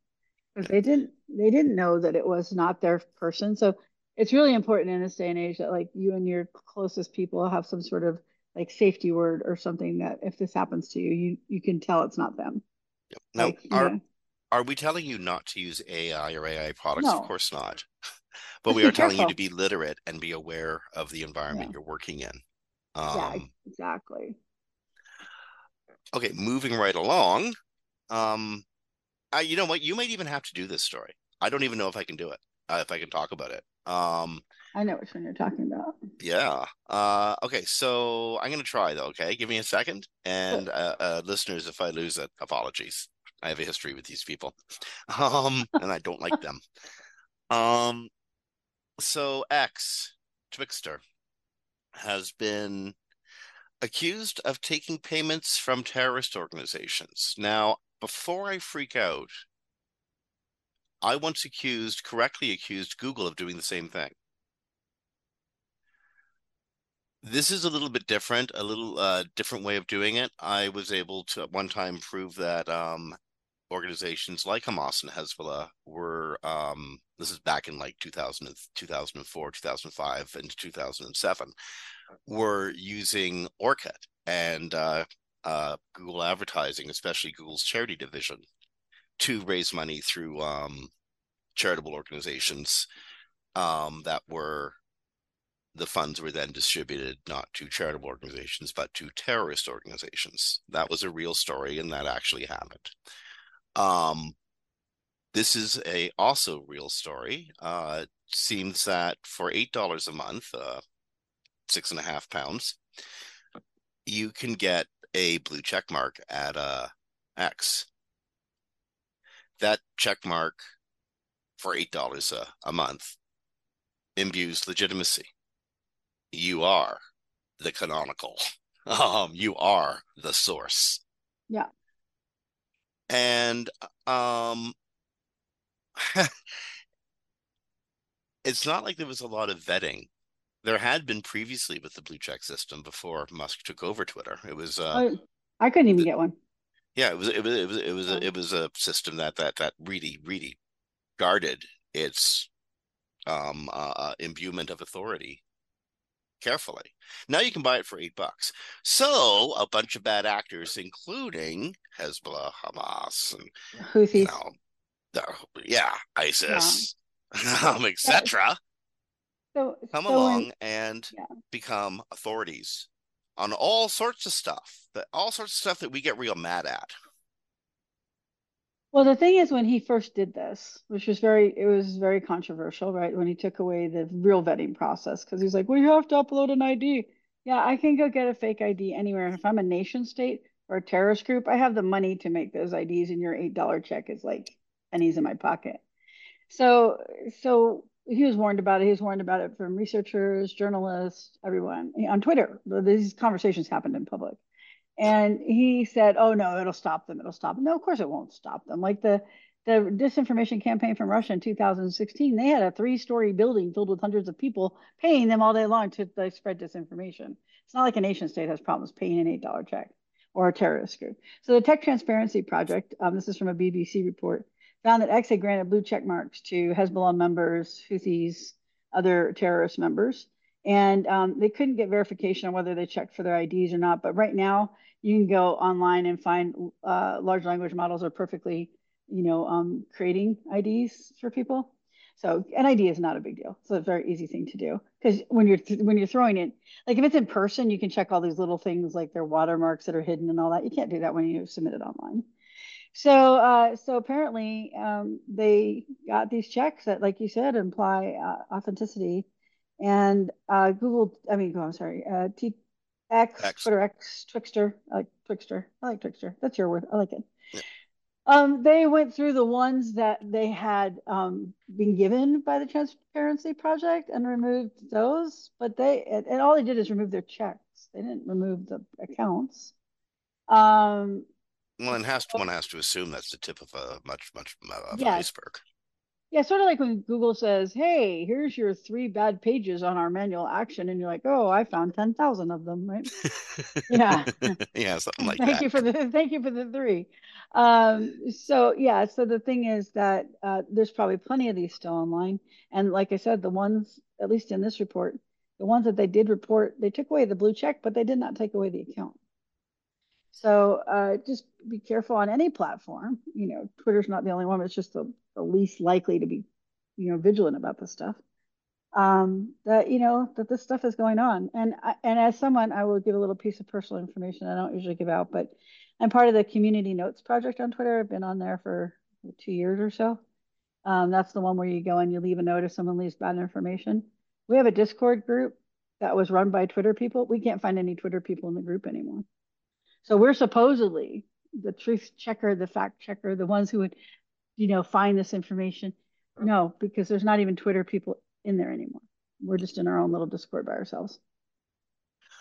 because they didn't they didn't know that it was not their person so it's really important in this day and age that like you and your closest people have some sort of like safety word or something that if this happens to you you you can tell it's not them now like, our are we telling you not to use AI or AI products? No. Of course not. <laughs> but we are telling you to be literate and be aware of the environment yeah. you're working in. Um, yeah, exactly. Okay, moving right along. Um, I, you know what? You might even have to do this story. I don't even know if I can do it. Uh, if I can talk about it. Um, I know which one you're talking about. Yeah. Uh, okay, so I'm gonna try though. Okay, give me a second, and uh, uh, listeners, if I lose it, apologies. I have a history with these people, <laughs> um, and I don't like them. <laughs> Um, so X Twixter has been accused of taking payments from terrorist organizations. Now, before I freak out, I once accused, correctly accused Google of doing the same thing. This is a little bit different, a little uh, different way of doing it. I was able to at one time prove that um, organizations like Hamas and Hezbollah were um, this is back in like 2000, 2004, 2005, and 2007 were using Orkut and uh, uh, Google advertising, especially Google's charity division, to raise money through um, charitable organizations um, that were the funds were then distributed not to charitable organizations but to terrorist organizations. That was a real story, and that actually happened. Um, this is a also real story. Uh, seems that for eight dollars a month, uh, six and a half pounds, you can get a blue check mark at uh, X. That check mark for eight dollars a, a month imbues legitimacy. You are the canonical. <laughs> Um, you are the source. Yeah and um <laughs> it's not like there was a lot of vetting. There had been previously with the blue check system before musk took over twitter. It was uh oh, i couldn't even get one. Yeah it was it was it was it was, a, oh. it was a system that that that really really guarded its um uh, uh imbuement of authority carefully. Now you can buy it for eight bucks. So a bunch of bad actors, including Hezbollah, Hamas, and Houthis, you know, the, yeah, ISIS, yeah. <laughs> um, etc. So, come so along and yeah. become authorities on all sorts of stuff, that all sorts of stuff that we get real mad at. Well, the thing is, when he first did this, which was very, it was very controversial, right? When he took away the real vetting process, because he's like, well, you have to upload an ID. Yeah, I can go get a fake ID anywhere. And If I'm a nation state or a terrorist group, I have the money to make those IDs, and your $8 check is like pennies in my pocket. So, so he was warned about it. He was warned about it from researchers, journalists, everyone on Twitter. These conversations happened in public. And he said, "Oh no, it'll stop them. It'll stop them." No, of course it won't stop them. Like the the disinformation campaign from Russia in 2016, they had a three-story building filled with hundreds of people paying them all day long to like, spread disinformation. It's not like a nation state has problems paying an $8 check or a terrorist group. So the Tech Transparency Project, um, this is from a BBC report, found that X had granted blue check marks to Hezbollah members, Houthis, other terrorist members. And um, they couldn't get verification on whether they checked for their IDs or not. But right now, you can go online and find uh, large language models are perfectly, you know, um, creating IDs for people. So an ID is not a big deal. It's a very easy thing to do because when you're when you're throwing it, like if it's in person, you can check all these little things like their watermarks that are hidden and all that. You can't do that when you submit it online. So uh, so apparently um, they got these checks that, like you said, imply uh, authenticity. And uh, Google, I mean, oh, I'm sorry, uh, T X, X, Twitter X, Twixter. I like Twixter. I like Twixter. That's your word. I like it. Yeah. Um, they went through the ones that they had um, been given by the Transparency Project and removed those. But they and, and all they did is remove their checks. They didn't remove the accounts. Um, well, and has to, one has to assume that's the tip of a much much of yeah. iceberg. Yeah, sort of like when Google says, "Hey, here's your three bad pages on our manual action," and you're like, "Oh, I found ten thousand of them." Right? <laughs> yeah, <laughs> yeah, something like thank that. you for the thank you for the three. Um, so yeah, so the thing is that uh, there's probably plenty of these still online, and like I said, the ones at least in this report, the ones that they did report, they took away the blue check, but they did not take away the account. So uh, just be careful on any platform. You know, Twitter's not the only one; it's just the the least likely to be, you know, vigilant about this stuff. Um, that you know that this stuff is going on, and and as someone, I will give a little piece of personal information I don't usually give out, but I'm part of the Community Notes project on Twitter. I've been on there for two years or so. Um, that's the one where you go and you leave a note if someone leaves bad information. We have a Discord group that was run by Twitter people. We can't find any Twitter people in the group anymore. So we're supposedly the truth checker, the fact checker, the ones who would you know, find this information. No, because there's not even Twitter people in there anymore. We're just in our own little Discord by ourselves.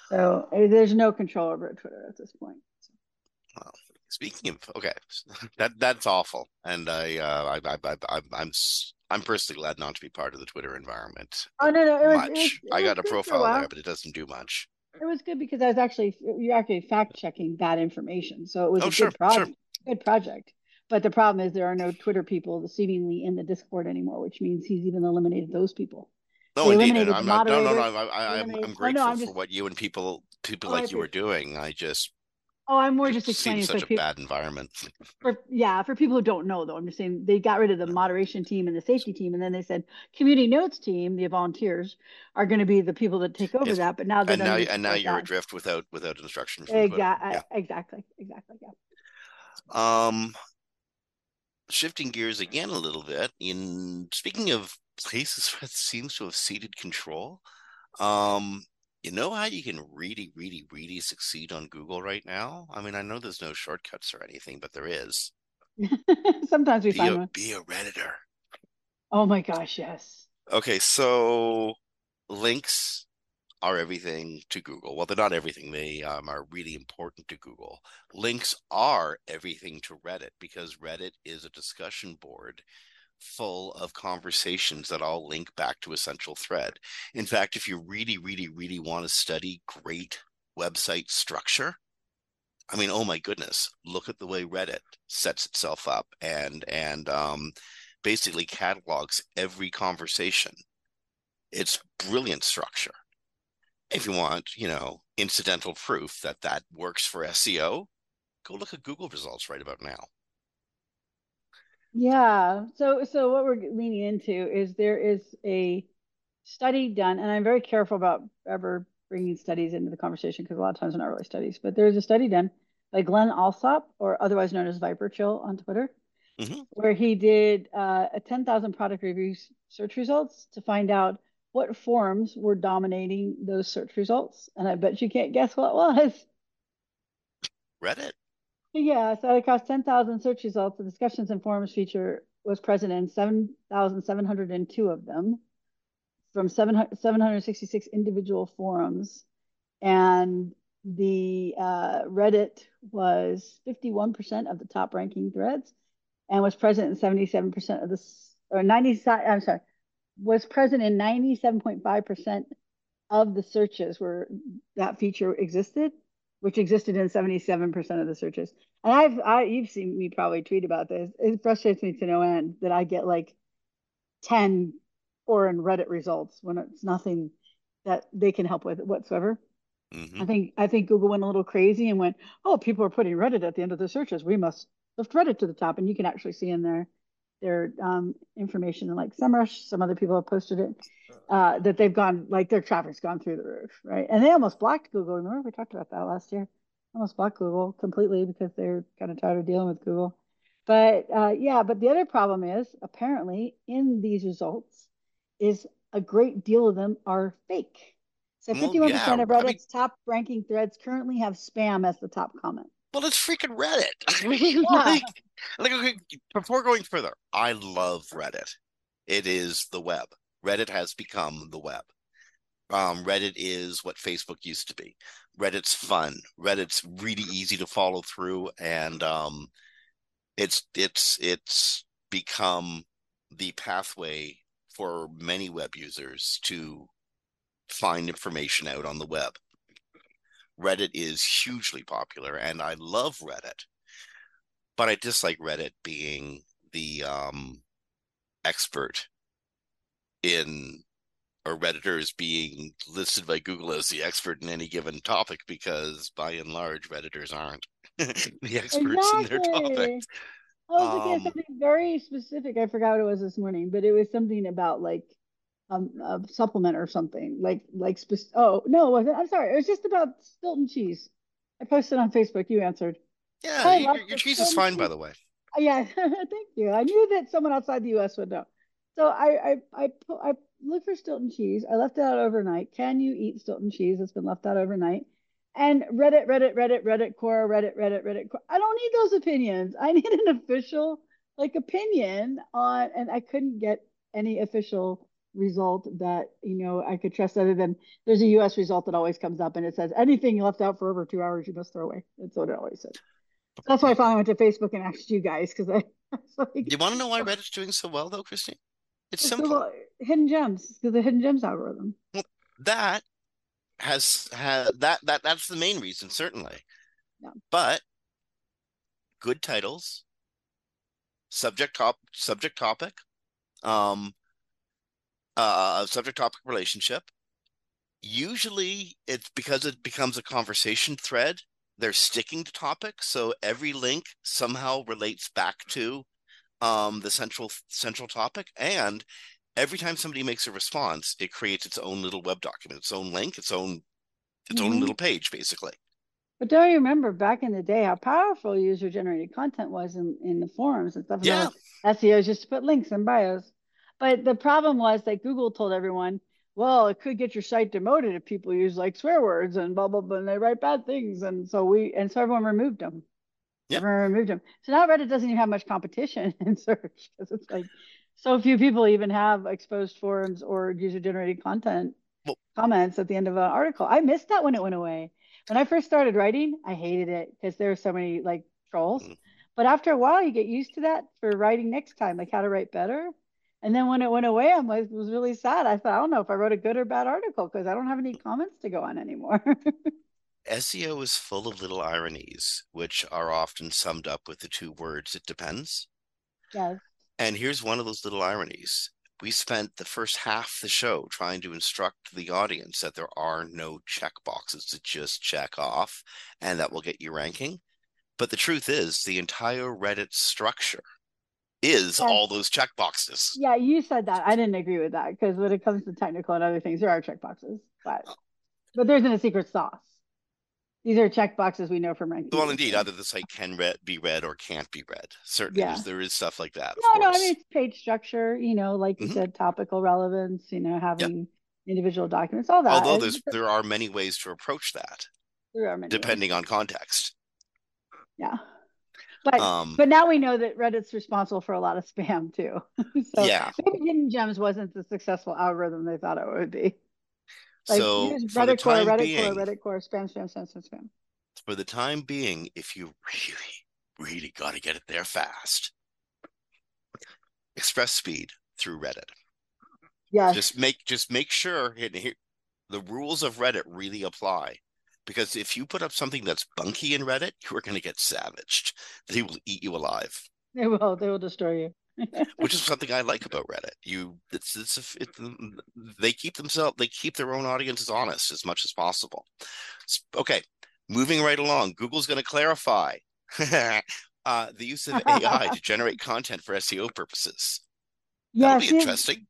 So there's no control over Twitter at this point. So. Well, speaking of okay, <laughs> that that's awful, and I, uh, I, I, I, I'm I'm personally glad not to be part of the Twitter environment. Oh no, no, it was, much. It was, it I got a profile a there, but it doesn't do much. It was good because I was actually you're actually fact checking that information, so it was oh, a sure, good project. Sure. Good project. But the problem is there are no Twitter people seemingly in the Discord anymore, which means he's even eliminated those people. No, indeed. I'm not, no, no, no. I, am I'm grateful oh, no, just, for what you and people people oh, like you are doing. I just Oh, I'm more just explaining such a people, bad environment. For yeah, for people who don't know though, I'm just saying they got rid of the moderation team and the safety team, and then they said community notes team, the volunteers, are going to be the people that take over yes. that. But now and now and now you're that. adrift without without instruction. Exactly, yeah. exactly, exactly, yeah. Um, shifting gears again a little bit in speaking of places <laughs> where it seems to have ceded control um you know how you can really really really succeed on google right now? I mean i know there's no shortcuts or anything but there is. <laughs> Sometimes we be find a, one. be a redditor. Oh my gosh yes. Okay so links are everything to Google. Well, they're not everything. They um, are really important to Google. Links are everything to Reddit because Reddit is a discussion board full of conversations that all link back to a central thread. In fact, if you really, really, really want to study great website structure, I mean, oh my goodness, look at the way Reddit sets itself up and and um, basically catalogs every conversation. It's brilliant structure if you want, you know, incidental proof that that works for SEO, go look at Google results right about now. Yeah. So so what we're leaning into is there is a study done, and I'm very careful about ever bringing studies into the conversation because a lot of times they're not really studies, but there's a study done by Glen Allsopp, or otherwise known as ViperChill on Twitter, mm-hmm. where he did uh, a 10,000 product reviews search results to find out what forums were dominating those search results. And I bet you can't guess what was. Reddit. Yeah, so across 10,000 search results, the discussions and forums feature was present in 7,702 of them from 766 individual forums. And the uh, Reddit was 51% of the top ranking threads and was present in 77% of the or 90 I'm sorry, was present in 97.5% of the searches where that feature existed, which existed in 77% of the searches. And I've I you've seen me probably tweet about this. It frustrates me to no end that I get like 10 foreign Reddit results when it's nothing that they can help with whatsoever. Mm-hmm. I think I think Google went a little crazy and went, oh, people are putting Reddit at the end of the searches. We must lift Reddit to the top, and you can actually see in there their um, information. And like SEMrush, some other people have posted it uh, that they've gone like their traffic's gone through the roof, right? And they almost blocked Google. Remember we talked about that last year? Almost blocked Google completely because they're kind of tired of dealing with Google. But uh, yeah, but the other problem is apparently in these results is a great deal of them are fake. So 51% well, yeah. of Reddit's I mean, top ranking threads currently have spam as the top comment. Well, it's freaking Reddit. <laughs> I mean, yeah. like, like okay, before going further, I love Reddit. It is the web. Reddit has become the web. Um, Reddit is what Facebook used to be. Reddit's fun. Reddit's really easy to follow through, and um, it's it's it's become the pathway for many web users to find information out on the web. Reddit is hugely popular, and I love Reddit, but I dislike Reddit being the um, expert in or redditors being listed by google as the expert in any given topic because by and large redditors aren't <laughs> the experts exactly. in their topic Oh, I was looking um, at something very specific. I forgot what it was this morning, but it was something about like um, a supplement or something. Like like spe- oh no. I'm sorry. It was just about Stilton cheese. I posted on Facebook. You answered. Yeah, your, your cheese is fine, cheese. by the way. Uh, yeah, <laughs> thank you. I knew that someone outside the U.S. would know. So I I I I looked for Stilton cheese. I left it out overnight. Can you eat Stilton cheese that's been left out overnight? and Reddit, Reddit, Reddit, Reddit, Quora, Reddit, Reddit, Reddit. Quora. I don't need those opinions. I <laughs> need an official like opinion on, and I couldn't get any official result that you know I could trust other than there's a U.S. result that always comes up and it says anything left out for over two hours you must throw away. That's what it always says. So that's why I finally went to Facebook and asked you guys because I. <laughs> Like, you want to know why <laughs> Reddit's doing so well though, Kristine? It's, it's simple. Hidden gems because the hidden gems algorithm. Well, that has has that that that's the main reason certainly yeah. but good titles subject top subject topic um uh subject topic relationship usually it's because it becomes a conversation thread they're sticking to topic so every link somehow relates back to um the central central topic and every time somebody makes a response, it creates its own little web document, its own link, its own its mm-hmm. own little page, basically. But don't you remember back in the day how powerful user generated content was in, in the forums and stuff? Yeah. SEOs used to put links in bios. But the problem was that Google told everyone, well, it could get your site demoted if people use like swear words and blah blah blah and they write bad things. And so we and so everyone removed them. Yeah. Everyone removed them. So now Reddit doesn't even have much competition <laughs> in search because it's like so few people even have exposed forums or user generated content well, comments at the end of an article. I missed that when it went away. When I first started writing, I hated it because there were so many like trolls. Mm-hmm. But after a while, you get used to that for writing next time, like how to write better. And then when it went away, I was, was really sad. I thought, I don't know if I wrote a good or bad article because I don't have any comments to go on anymore. <laughs> SEO is full of little ironies, which are often summed up with the two words, it depends. Yes. And here's one of those little ironies. We spent the first half the show trying to instruct the audience that there are no check boxes to just check off and that will get you ranking. But the truth is, the entire Reddit structure is all those check boxes. Yeah, you said that. I didn't agree with that because when it comes to technical and other things, there are check boxes, but but there isn't a secret sauce. These are check boxes we know from ranking. Well, indeed, either the site can read, be read or can't be read. Certainly, yeah. there is stuff like that. No, no, I mean it's page structure. You know, like you mm-hmm. said, topical relevance. You know, having yep. individual documents, all that. Although there's there are many ways to approach that. There are many depending ways. on context. Yeah. But um, but now we know that Reddit's responsible for a lot of spam too. <laughs> so yeah. maybe Hidden Gems wasn't the successful algorithm they thought it would be. Like, so for Reddit core, Reddit being, core, Reddit core, spam, spam, spam, spam, spam. For the time being, if you really, really got to get it there fast, express speed through Reddit. Yes. Just make just make sure the rules of Reddit really apply. Because if you put up something that's bunky in Reddit, you are going to get savaged. They will eat you alive. They will. They will destroy you. <laughs> Which is something I like about Reddit. You, it's, it's, it, they keep themselves, they keep their own audiences honest as much as possible. Okay, moving right along. Google's going to clarify <laughs> uh, the use of AI to <laughs> generate content for SEO purposes. Yeah, That'll be interesting.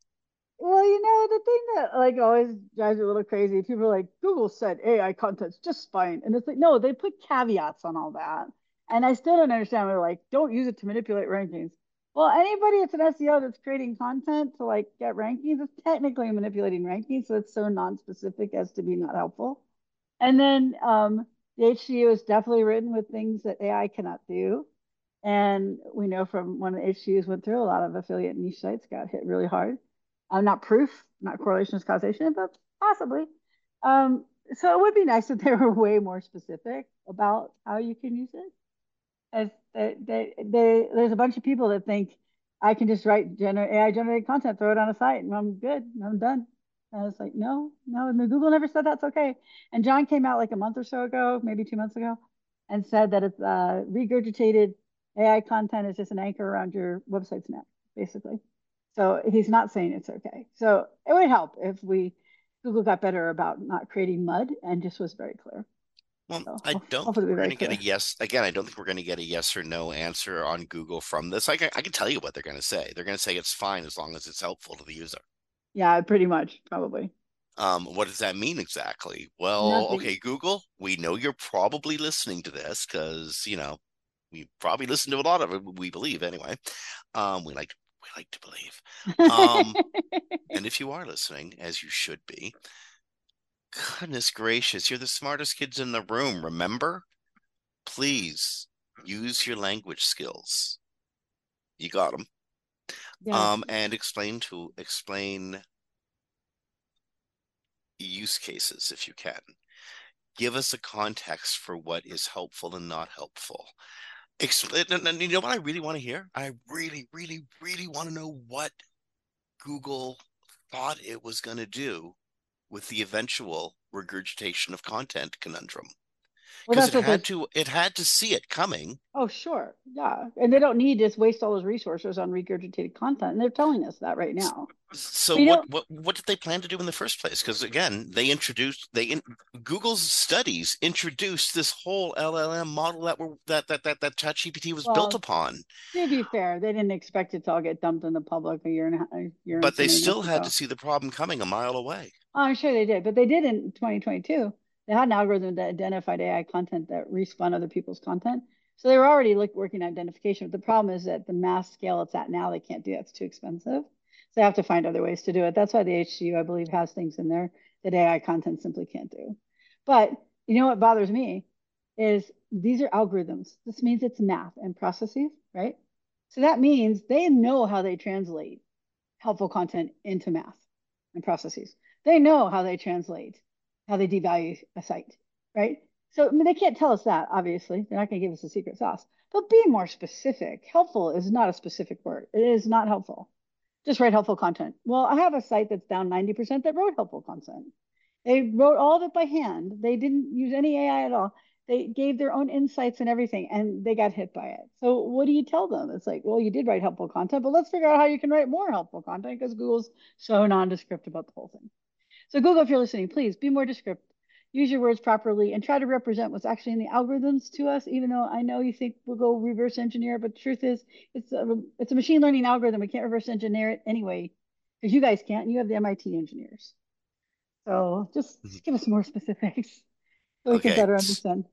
Well, you know, the thing that like always drives me a little crazy, people are like, Google said AI content's just fine. And it's like, no, they put caveats on all that. And I still don't understand. They're like, don't use it to manipulate rankings. Well, anybody that's an SEO that's creating content to like get rankings is technically manipulating rankings. So it's so non-specific as to be not helpful. And then um, the HCU is definitely written with things that AI cannot do. And we know from when the HCUs went through, a lot of affiliate niche sites got hit really hard not proof, not correlation is causation, but possibly. Um, so it would be nice if they were <laughs> way more specific about how you can use it. As they, they, they, there's a bunch of people that think I can just write gener- AI generated content, throw it on a site, and I'm good, I'm done. And it's like, no, no, and Google never said that's okay. And John came out like a month or so ago, maybe two months ago, and said that it's uh, regurgitated AI content is just an anchor around your website's neck, basically. So he's not saying it's okay. So it would help if we Google got better about not creating mud and just was very clear. Well, so I don't think we're going to get a yes. Again, I don't think we're going to get a yes or no answer on Google from this. I can, I can tell you what they're going to say. They're going to say it's fine as long as it's helpful to the user. Yeah, pretty much, probably. Um, what does that mean exactly? Well, Nothing. okay, Google, we know you're probably listening to this because, you know, we probably listen to a lot of it, we believe anyway. Um, we like we like to believe. Um, <laughs> and if you are listening, as you should be, goodness gracious, you're the smartest kids in the room. Remember, please use your language skills. You got them. Yeah. Um, and explain to explain use cases if you can. Give us a context for what is helpful and not helpful. Explain, eh, and you know what I really want to hear? I really, really, really want to know what Google thought it was going to do with the eventual regurgitation of content conundrum because well, it had to it had to see it coming. Oh, sure, yeah, and they don't need to waste all those resources on regurgitated content, and they're telling us that right now. So what, what what did they plan to do in the first place? Because again, they introduced they in, Google's studies introduced this whole LLM model that were that that that that ChatGPT was well, built upon. To be fair, they didn't expect it to all get dumped in the public a year and a, year. But they still had ago. to see the problem coming a mile away. Oh, I'm sure they did, but they did in 2022 they had an algorithm that identified AI content that respun other people's content. So they were already like working on identification. But the problem is that the mass scale it's at now, they can't do that. It's too expensive. So they have to find other ways to do it. That's why the HCU, I believe, has things in there that AI content simply can't do. But you know what bothers me is these are algorithms. This means it's math and processes, right? So that means they know how they translate helpful content into math and processes. They know how they translate how they devalue a site, right? So I mean, they can't tell us that, obviously. They're not going to give us a secret sauce. But be more specific. Helpful is not a specific word. It is not helpful. Just write helpful content. Well, I have a site that's down 90% that wrote helpful content. They wrote all of it by hand. They didn't use any AI at all. They gave their own insights and everything, and they got hit by it. So what do you tell them? It's like, well, you did write helpful content, but let's figure out how you can write more helpful content because Google's so nondescript about the whole thing. So Google, if you're listening, please be more descriptive. Use your words properly and try to represent what's actually in the algorithms to us, even though I know you think we'll go reverse engineer, but the truth is it's a, it's a machine learning algorithm. We can't reverse engineer it anyway, because you guys can't. You have the MIT engineers. So just, just give us more specifics so we okay. can better understand.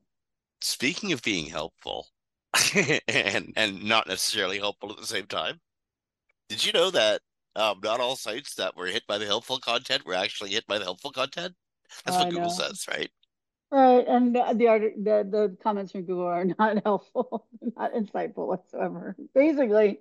Speaking of being helpful <laughs> and and not necessarily helpful at the same time, did you know that um, not all sites that were hit by the helpful content were actually hit by the helpful content. That's what Google says, right? Right, and the, the the the comments from Google are <laughs> not helpful, not insightful whatsoever. Basically,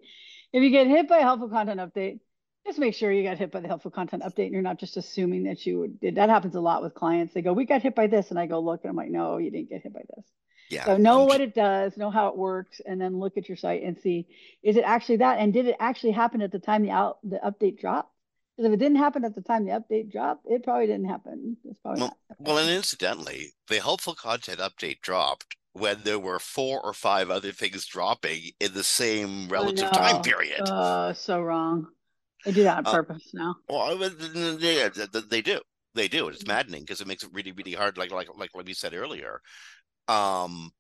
if you get hit by a helpful content update, just make sure you got hit by the helpful content update, and you're not just assuming that you did. That happens a lot with clients. They go, "We got hit by this," and I go, "Look," and I'm like, "No, you didn't get hit by this." Yeah. So know what it does, know how it works, and then look at your site and see is it actually that, and did it actually happen at the time the out the update dropped? Because if it didn't happen at the time the update dropped, it probably didn't happen. It's probably well, well, and incidentally, the helpful content update dropped when there were four or five other things dropping in the same relative time period. Oh, so wrong. They do that on uh, purpose now. Well, they, they do. They do. It's maddening because it makes it really, really hard. Like, like, like, like we said earlier, um,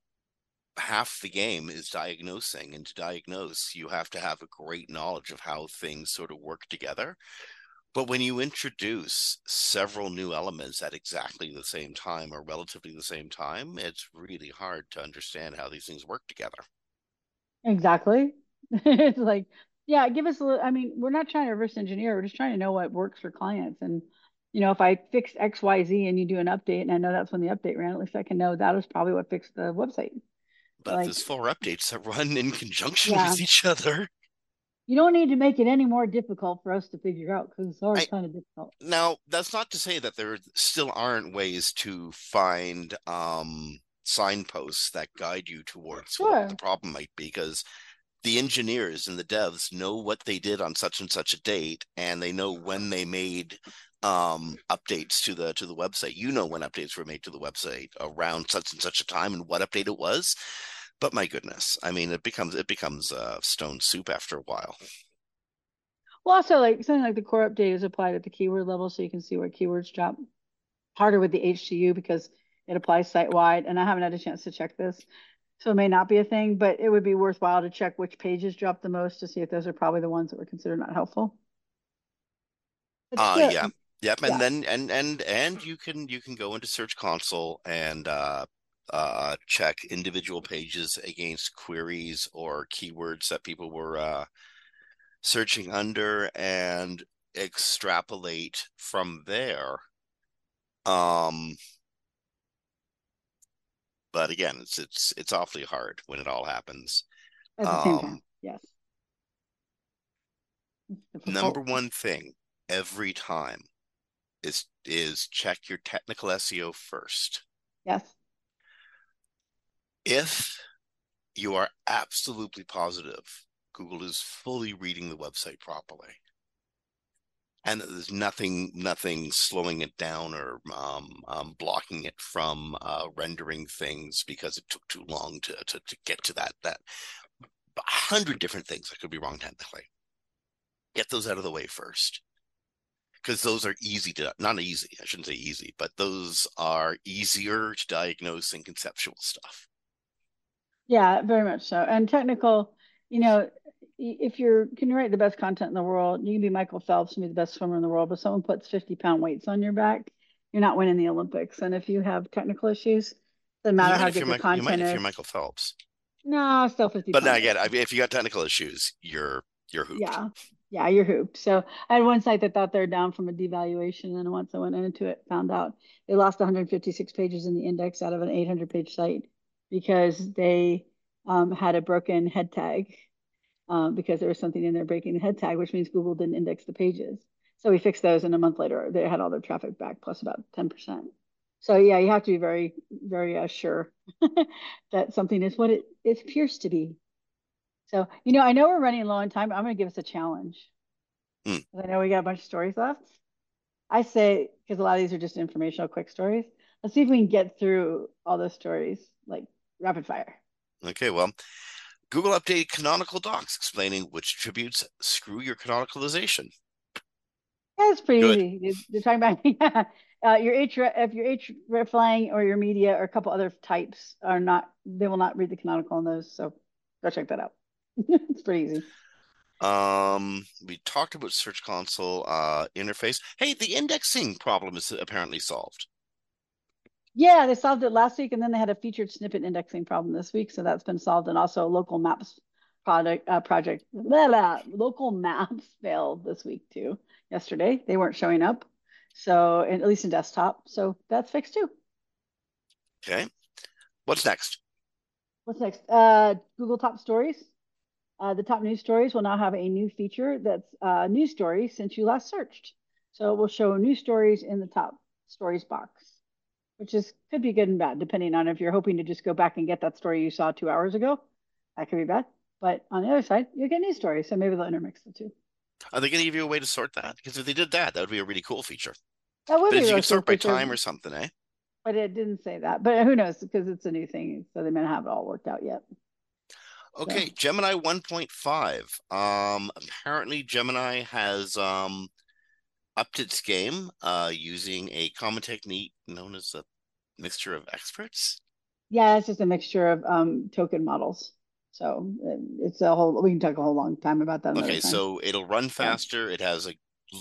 half the game is diagnosing, and to diagnose, you have to have a great knowledge of how things sort of work together. But when you introduce several new elements at exactly the same time or relatively the same time, it's really hard to understand how these things work together. Exactly. <laughs> it's like, yeah, give us a little, I mean, we're not trying to reverse engineer. We're just trying to know what works for clients. And, you know, if I fix X, Y, Z and you do an update and I know that's when the update ran, at least I can know that was probably what fixed the website. But like, there's four updates that run in conjunction yeah. with each other you don't need to make it any more difficult for us to figure out because it's already kind of difficult. Now, that's not to say that there still aren't ways to find um, signposts that guide you towards sure. what the problem might be, because the engineers and the devs know what they did on such and such a date, and they know when they made um, updates to the to the website. You know when updates were made to the website around such and such a time and what update it was. But my goodness, I mean, it becomes it becomes uh, stone soup after a while. Well, also like something like the core update is applied at the keyword level, so you can see where keywords drop. Harder with the HCU because it applies site wide, and I haven't had a chance to check this, so it may not be a thing. But it would be worthwhile to check which pages drop the most to see if those are probably the ones that were considered not helpful. Uh, yeah. Yep, and yeah. then and and and you can you can go into Search Console and uh, uh, check individual pages against queries or keywords that people were uh, searching under and extrapolate from there. Um, but again, it's it's it's awfully hard when it all happens. At the same um, time, yes. Number one thing every time is is check your technical SEO first. Yes if you are absolutely positive Google is fully reading the website properly, and there's nothing nothing slowing it down or um, um, blocking it from uh, rendering things because it took too long to, to, to get to that that a hundred different things that could be wrong technically. Get those out of the way first because those are easy to not easy i shouldn't say easy but those are easier to diagnose than conceptual stuff yeah, very much so. And technical, you know, if you're can you write the best content in the world, you can be Michael Phelps and be the best swimmer in the world, but someone puts 50 pound weights on your back, you're not winning the Olympics. And if you have technical issues, doesn't matter how good your content you might is. If you're Michael Phelps. No, still 50. But now again, I mean, if you got technical issues, you're you're hooped. Yeah. Yeah, you're hooped. So I had one site that thought they're down from a devaluation, and once I went into it, found out they lost 156 pages in the index out of an 800 page site because they um, had a broken head tag um, because there was something in there breaking the head tag, which means Google didn't index the pages. So we fixed those, and a month later, they had all their traffic back plus about 10%. So yeah, you have to be very, very uh, sure <laughs> that something is what it, it appears to be. So, you know, I know we're running low on time. I'm going to give us a challenge. Mm. I know we got a bunch of stories left. I say, because a lot of these are just informational, quick stories. Let's see if we can get through all those stories like rapid fire. Okay, well, Google updated canonical docs explaining which attributes screw your canonicalization. It's pretty Good. easy. They're talking about <laughs> yeah, uh, your H if your hreflang or your media or a couple other types are not, they will not read the canonical on those. So go check that out. <laughs> it's pretty easy. Um, we talked about Search Console uh, interface. Hey, the indexing problem is apparently solved. Yeah, they solved it last week, and then they had a featured snippet indexing problem this week, so that's been solved. And also, local maps product uh, project blah, blah, local maps <laughs> failed this week too. Yesterday, they weren't showing up, so and at least in desktop. So that's fixed too. Okay, what's next? What's next? Uh, Google Top Stories. Uh, the top news stories will now have a new feature that's uh, news stories since you last searched. So it will show news stories in the top stories box. which is could be good and bad depending on if you're hoping to just go back and get that story you saw two hours ago. That could be bad. But on the other side, you get news stories, so maybe they'll intermix the two. Are they going to give you a way to sort that? Because if they did that, that would be a really cool feature. That would But be you really can sort by feature, time or something, eh? But it didn't say that. But who knows? Because it's a new thing, so they may not have it all worked out yet. Okay, Gemini 1.5. Um, apparently Gemini has um upped its game uh using a common technique known as a mixture of experts. Yeah, it's just a mixture of um, token models. So uh, it's a whole. We can talk a whole long time about that. Okay, so it'll run faster. It has a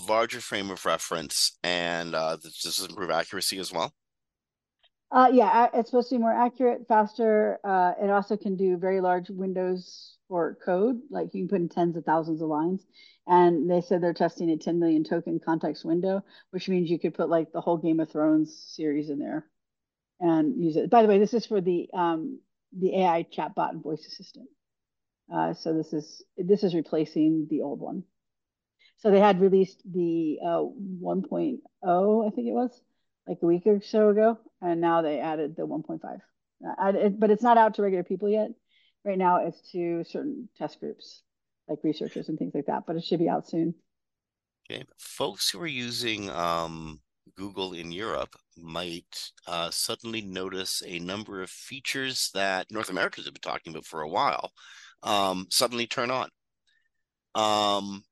larger frame of reference, and uh, this does improve accuracy as well. Uh, yeah, it's supposed to be more accurate, faster. Uh, it also can do very large windows for code, like you can put in tens of thousands of lines. And they said they're testing a 10 million token context window, which means you could put like the whole Game of Thrones series in there and use it. By the way, this is for the um, the AI chatbot and voice assistant. Uh, so this is this is replacing the old one. So they had released the uh, 1.0, I think it was, like a week or so ago, and now they added the 1.5. Uh, I- it- but it's not out to regular people yet. Right now, it's to certain test groups, like researchers and things like that. But it should be out soon. Okay, folks who are using um, Google in Europe might uh, suddenly notice a number of features that North Americans have been talking about for a while um, suddenly turn on. Um,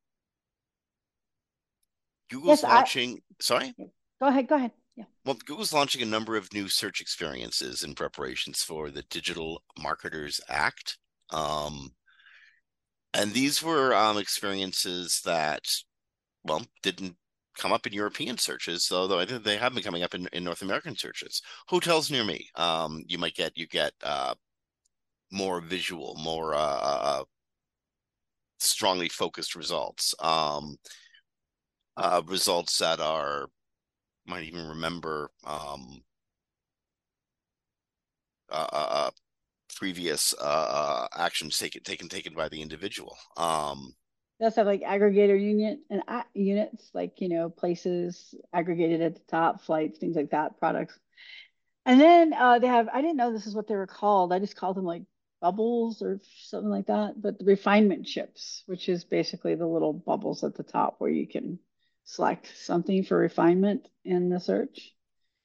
Google's Yes, I- launching, sorry? Go ahead, go ahead. Yeah. Well, Google's launching a number of new search experiences in preparations for the Digital Marketers Act. Um, and these were um, experiences that, well, didn't come up in European searches, although I think they have been coming up in, in North American searches. Hotels near me, um, you might get you get uh, more visual, more uh, uh, strongly focused results. Um, uh, results that are might even remember um, uh, uh, previous uh, actions taken taken taken by the individual. Um, They also have like aggregator unit and units, like you know, places aggregated at the top, flights, things like that, products. And then uh, they have, I didn't know this is what they were called. I just called them like bubbles or something like that. But the refinement chips, which is basically the little bubbles at the top where you can select something for refinement in the search.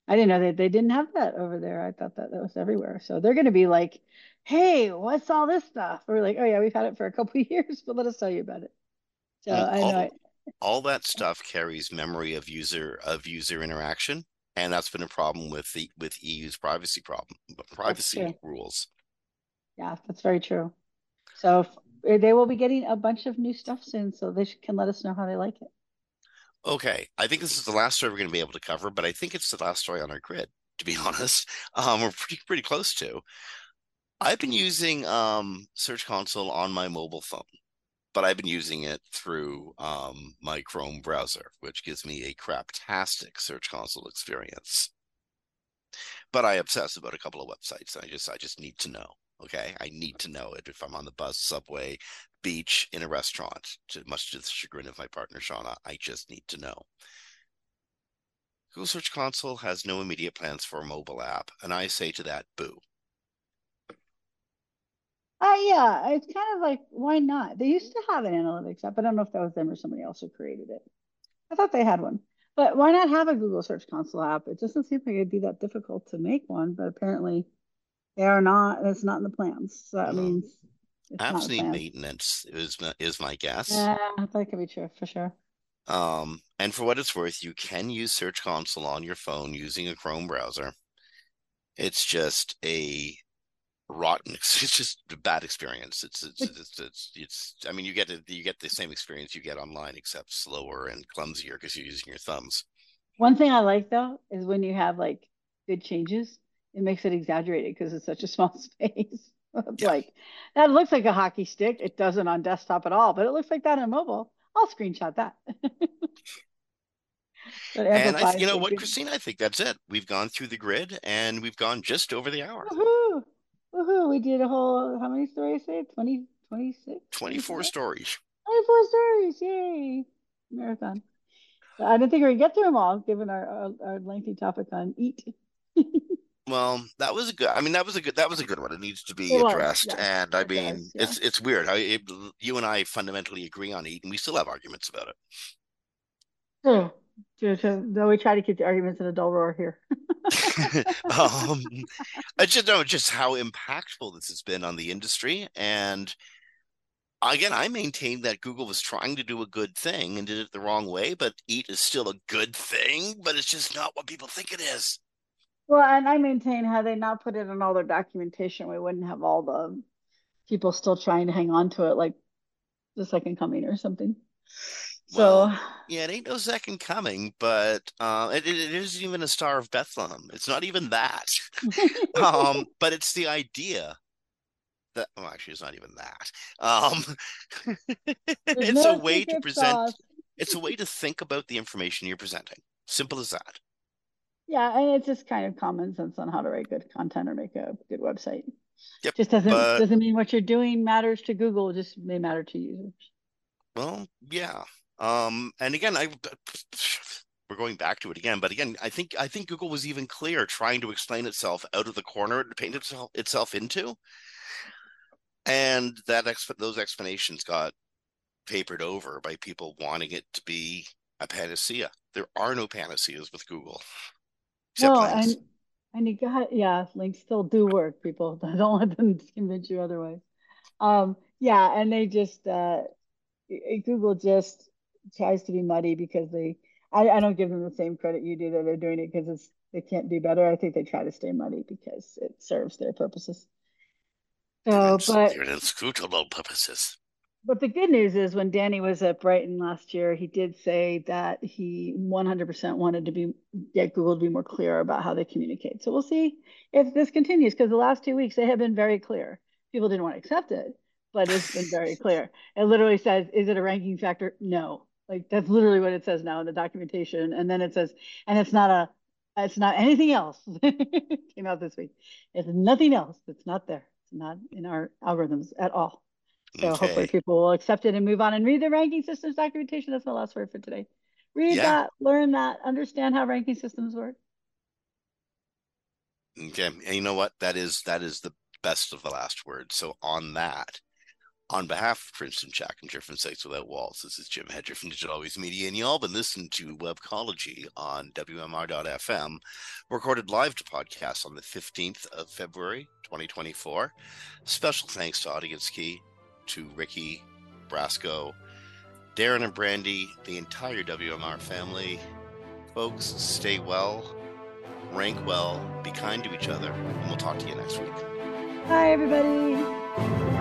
I didn't know that they didn't have that over there. I thought that that was everywhere. So they're going to be like, hey, what's all this stuff? We're like, oh yeah, we've had it for a couple of <laughs> years, but let us tell you about it. So I know. all- I, all that stuff carries memory of user of user interaction, and that's been a problem with the with EU's privacy problem privacy rules. Yeah, that's very true. So eh, they will be getting a bunch of new stuff soon, so they can let us know how they like it. Okay, I think this is the last story we're going to be able to cover, but I think it's the last story on our grid. To be <laughs> honest, um, we're pretty pretty close to. I've been using um, Search Console on my mobile phone, but I've been using it through um, my Chrome browser, which gives me a craptastic Search Console experience. But I obsess about a couple of websites. I just I just need to know. Okay, I need to know it if I'm on the bus, subway, beach, in a restaurant. To much to the chagrin of my partner Shauna, I just need to know. Google Search Console has no immediate plans for a mobile app, and I say to that, boo. Uh, yeah, it's kind of like, why not? They used to have an analytics app. but I don't know if that was them or somebody else who created it. I thought they had one. But why not have a Google Search Console app? It doesn't seem like it'd be that difficult to make one, but apparently they are not, it's not in the plans. So that No. means it's Apps maintenance is my, is my guess. Yeah, that could be true for sure. Um, and for what it's worth, you can use Search Console on your phone using a Chrome browser. It's just a rotten. <laughs> It's just a bad experience. It's it's it's it's, it's I mean, you get it, you get the same experience you get online, except slower and clumsier because you're using your thumbs. One thing I like though is when you have like good changes, it makes it exaggerated because it's such a <laughs> small space. <laughs> It's Yeah. like that looks like a hockey stick. It doesn't on desktop at all, but it looks like that on mobile. I'll screenshot that. <laughs> And I, you know what, Kristine, I think that's it. We've gone through the grid and we've gone just over the hour. Woohoo! Woohoo! We did a whole how many stories? Say 20, 26? 24 stories. 24 stories! Yay! Marathon. I don't think we're gonna get through them all, given our, our, our lengthy topic on eat. <laughs> Well, that was a good. I mean, that was a good. That was a good one. It needs to be it addressed. Was, yeah, and I mean, does, yeah. it's it's weird how it, you and I fundamentally agree on it, and we still have arguments about it. Oh, though we try to keep the arguments in a dull roar here. <laughs> um, I just know just how impactful this has been on the industry, and again, I maintain that Google was trying to do a good thing and did it the wrong way, but Eat is still a good thing, but it's just not what people think it is. Well, and I maintain had they not put it in all their documentation, we wouldn't have all the people still trying to hang on to it like the second coming or something. Well, so yeah, it ain't no second coming, but uh, it, it isn't even a Star of Bethlehem. It's not even that. <laughs> um, but it's the idea that well, actually, it's not even that. Um, <laughs> it's no a way to present. Sauce. It's a way to think about the information you're presenting. Simple as that. Yeah, and it's just kind of common sense on how to write good content or make a good website. Yep, just doesn't but, doesn't mean what you're doing matters to Google. Just may matter to users. Well, yeah. Um, and again, I we're going back to it again, but again, I think I think Google was even clear trying to explain itself out of the corner it painted itself, itself into, and that exp- those explanations got papered over by people wanting it to be a panacea. There are no panaceas with Google. Except no, links. and and you got yeah, links still do work. People <laughs> don't let them convince you otherwise. Um, yeah, and they just uh, Google just tries to be muddy because they. I, I don't give them the same credit you do that they're doing it because it's they can't do better. I think they try to stay muddy because it serves their purposes. So, but inscrutable purposes. But the good news is when Danny was at Brighton last year, he did say that he 100% wanted to be get Google to be more clear about how they communicate. So we'll see if this continues because the last two weeks they have been very clear. People didn't want to accept it, but it's been very <laughs> clear. It literally says, "Is it a ranking factor?" No. Like that's literally what it says now in the documentation, and then it says, and it's not a, it's not anything else. <laughs> Came out this week. It's nothing else. It's not there. It's not in our algorithms at all. So okay. hopefully people will accept it and move on and read the ranking systems documentation. That's my last word for today. Read yeah. that, learn that, understand how ranking systems work. Okay. And you know what? That is that is the best of the last word. So on that, on behalf of Kristine Schachinger from Sites Without Walls, this is Jim Hedger from Digital Always Media, and y'all been listening to Webcology on WMR.fm, recorded live to podcast on the 15th of February, 2024. Special thanks to Audience Key, to Ricky, Brasco, Darren and Brandy, the entire WMR family. Folks, stay well, rank well, be kind to each other, and we'll talk to you next week. Bye, everybody.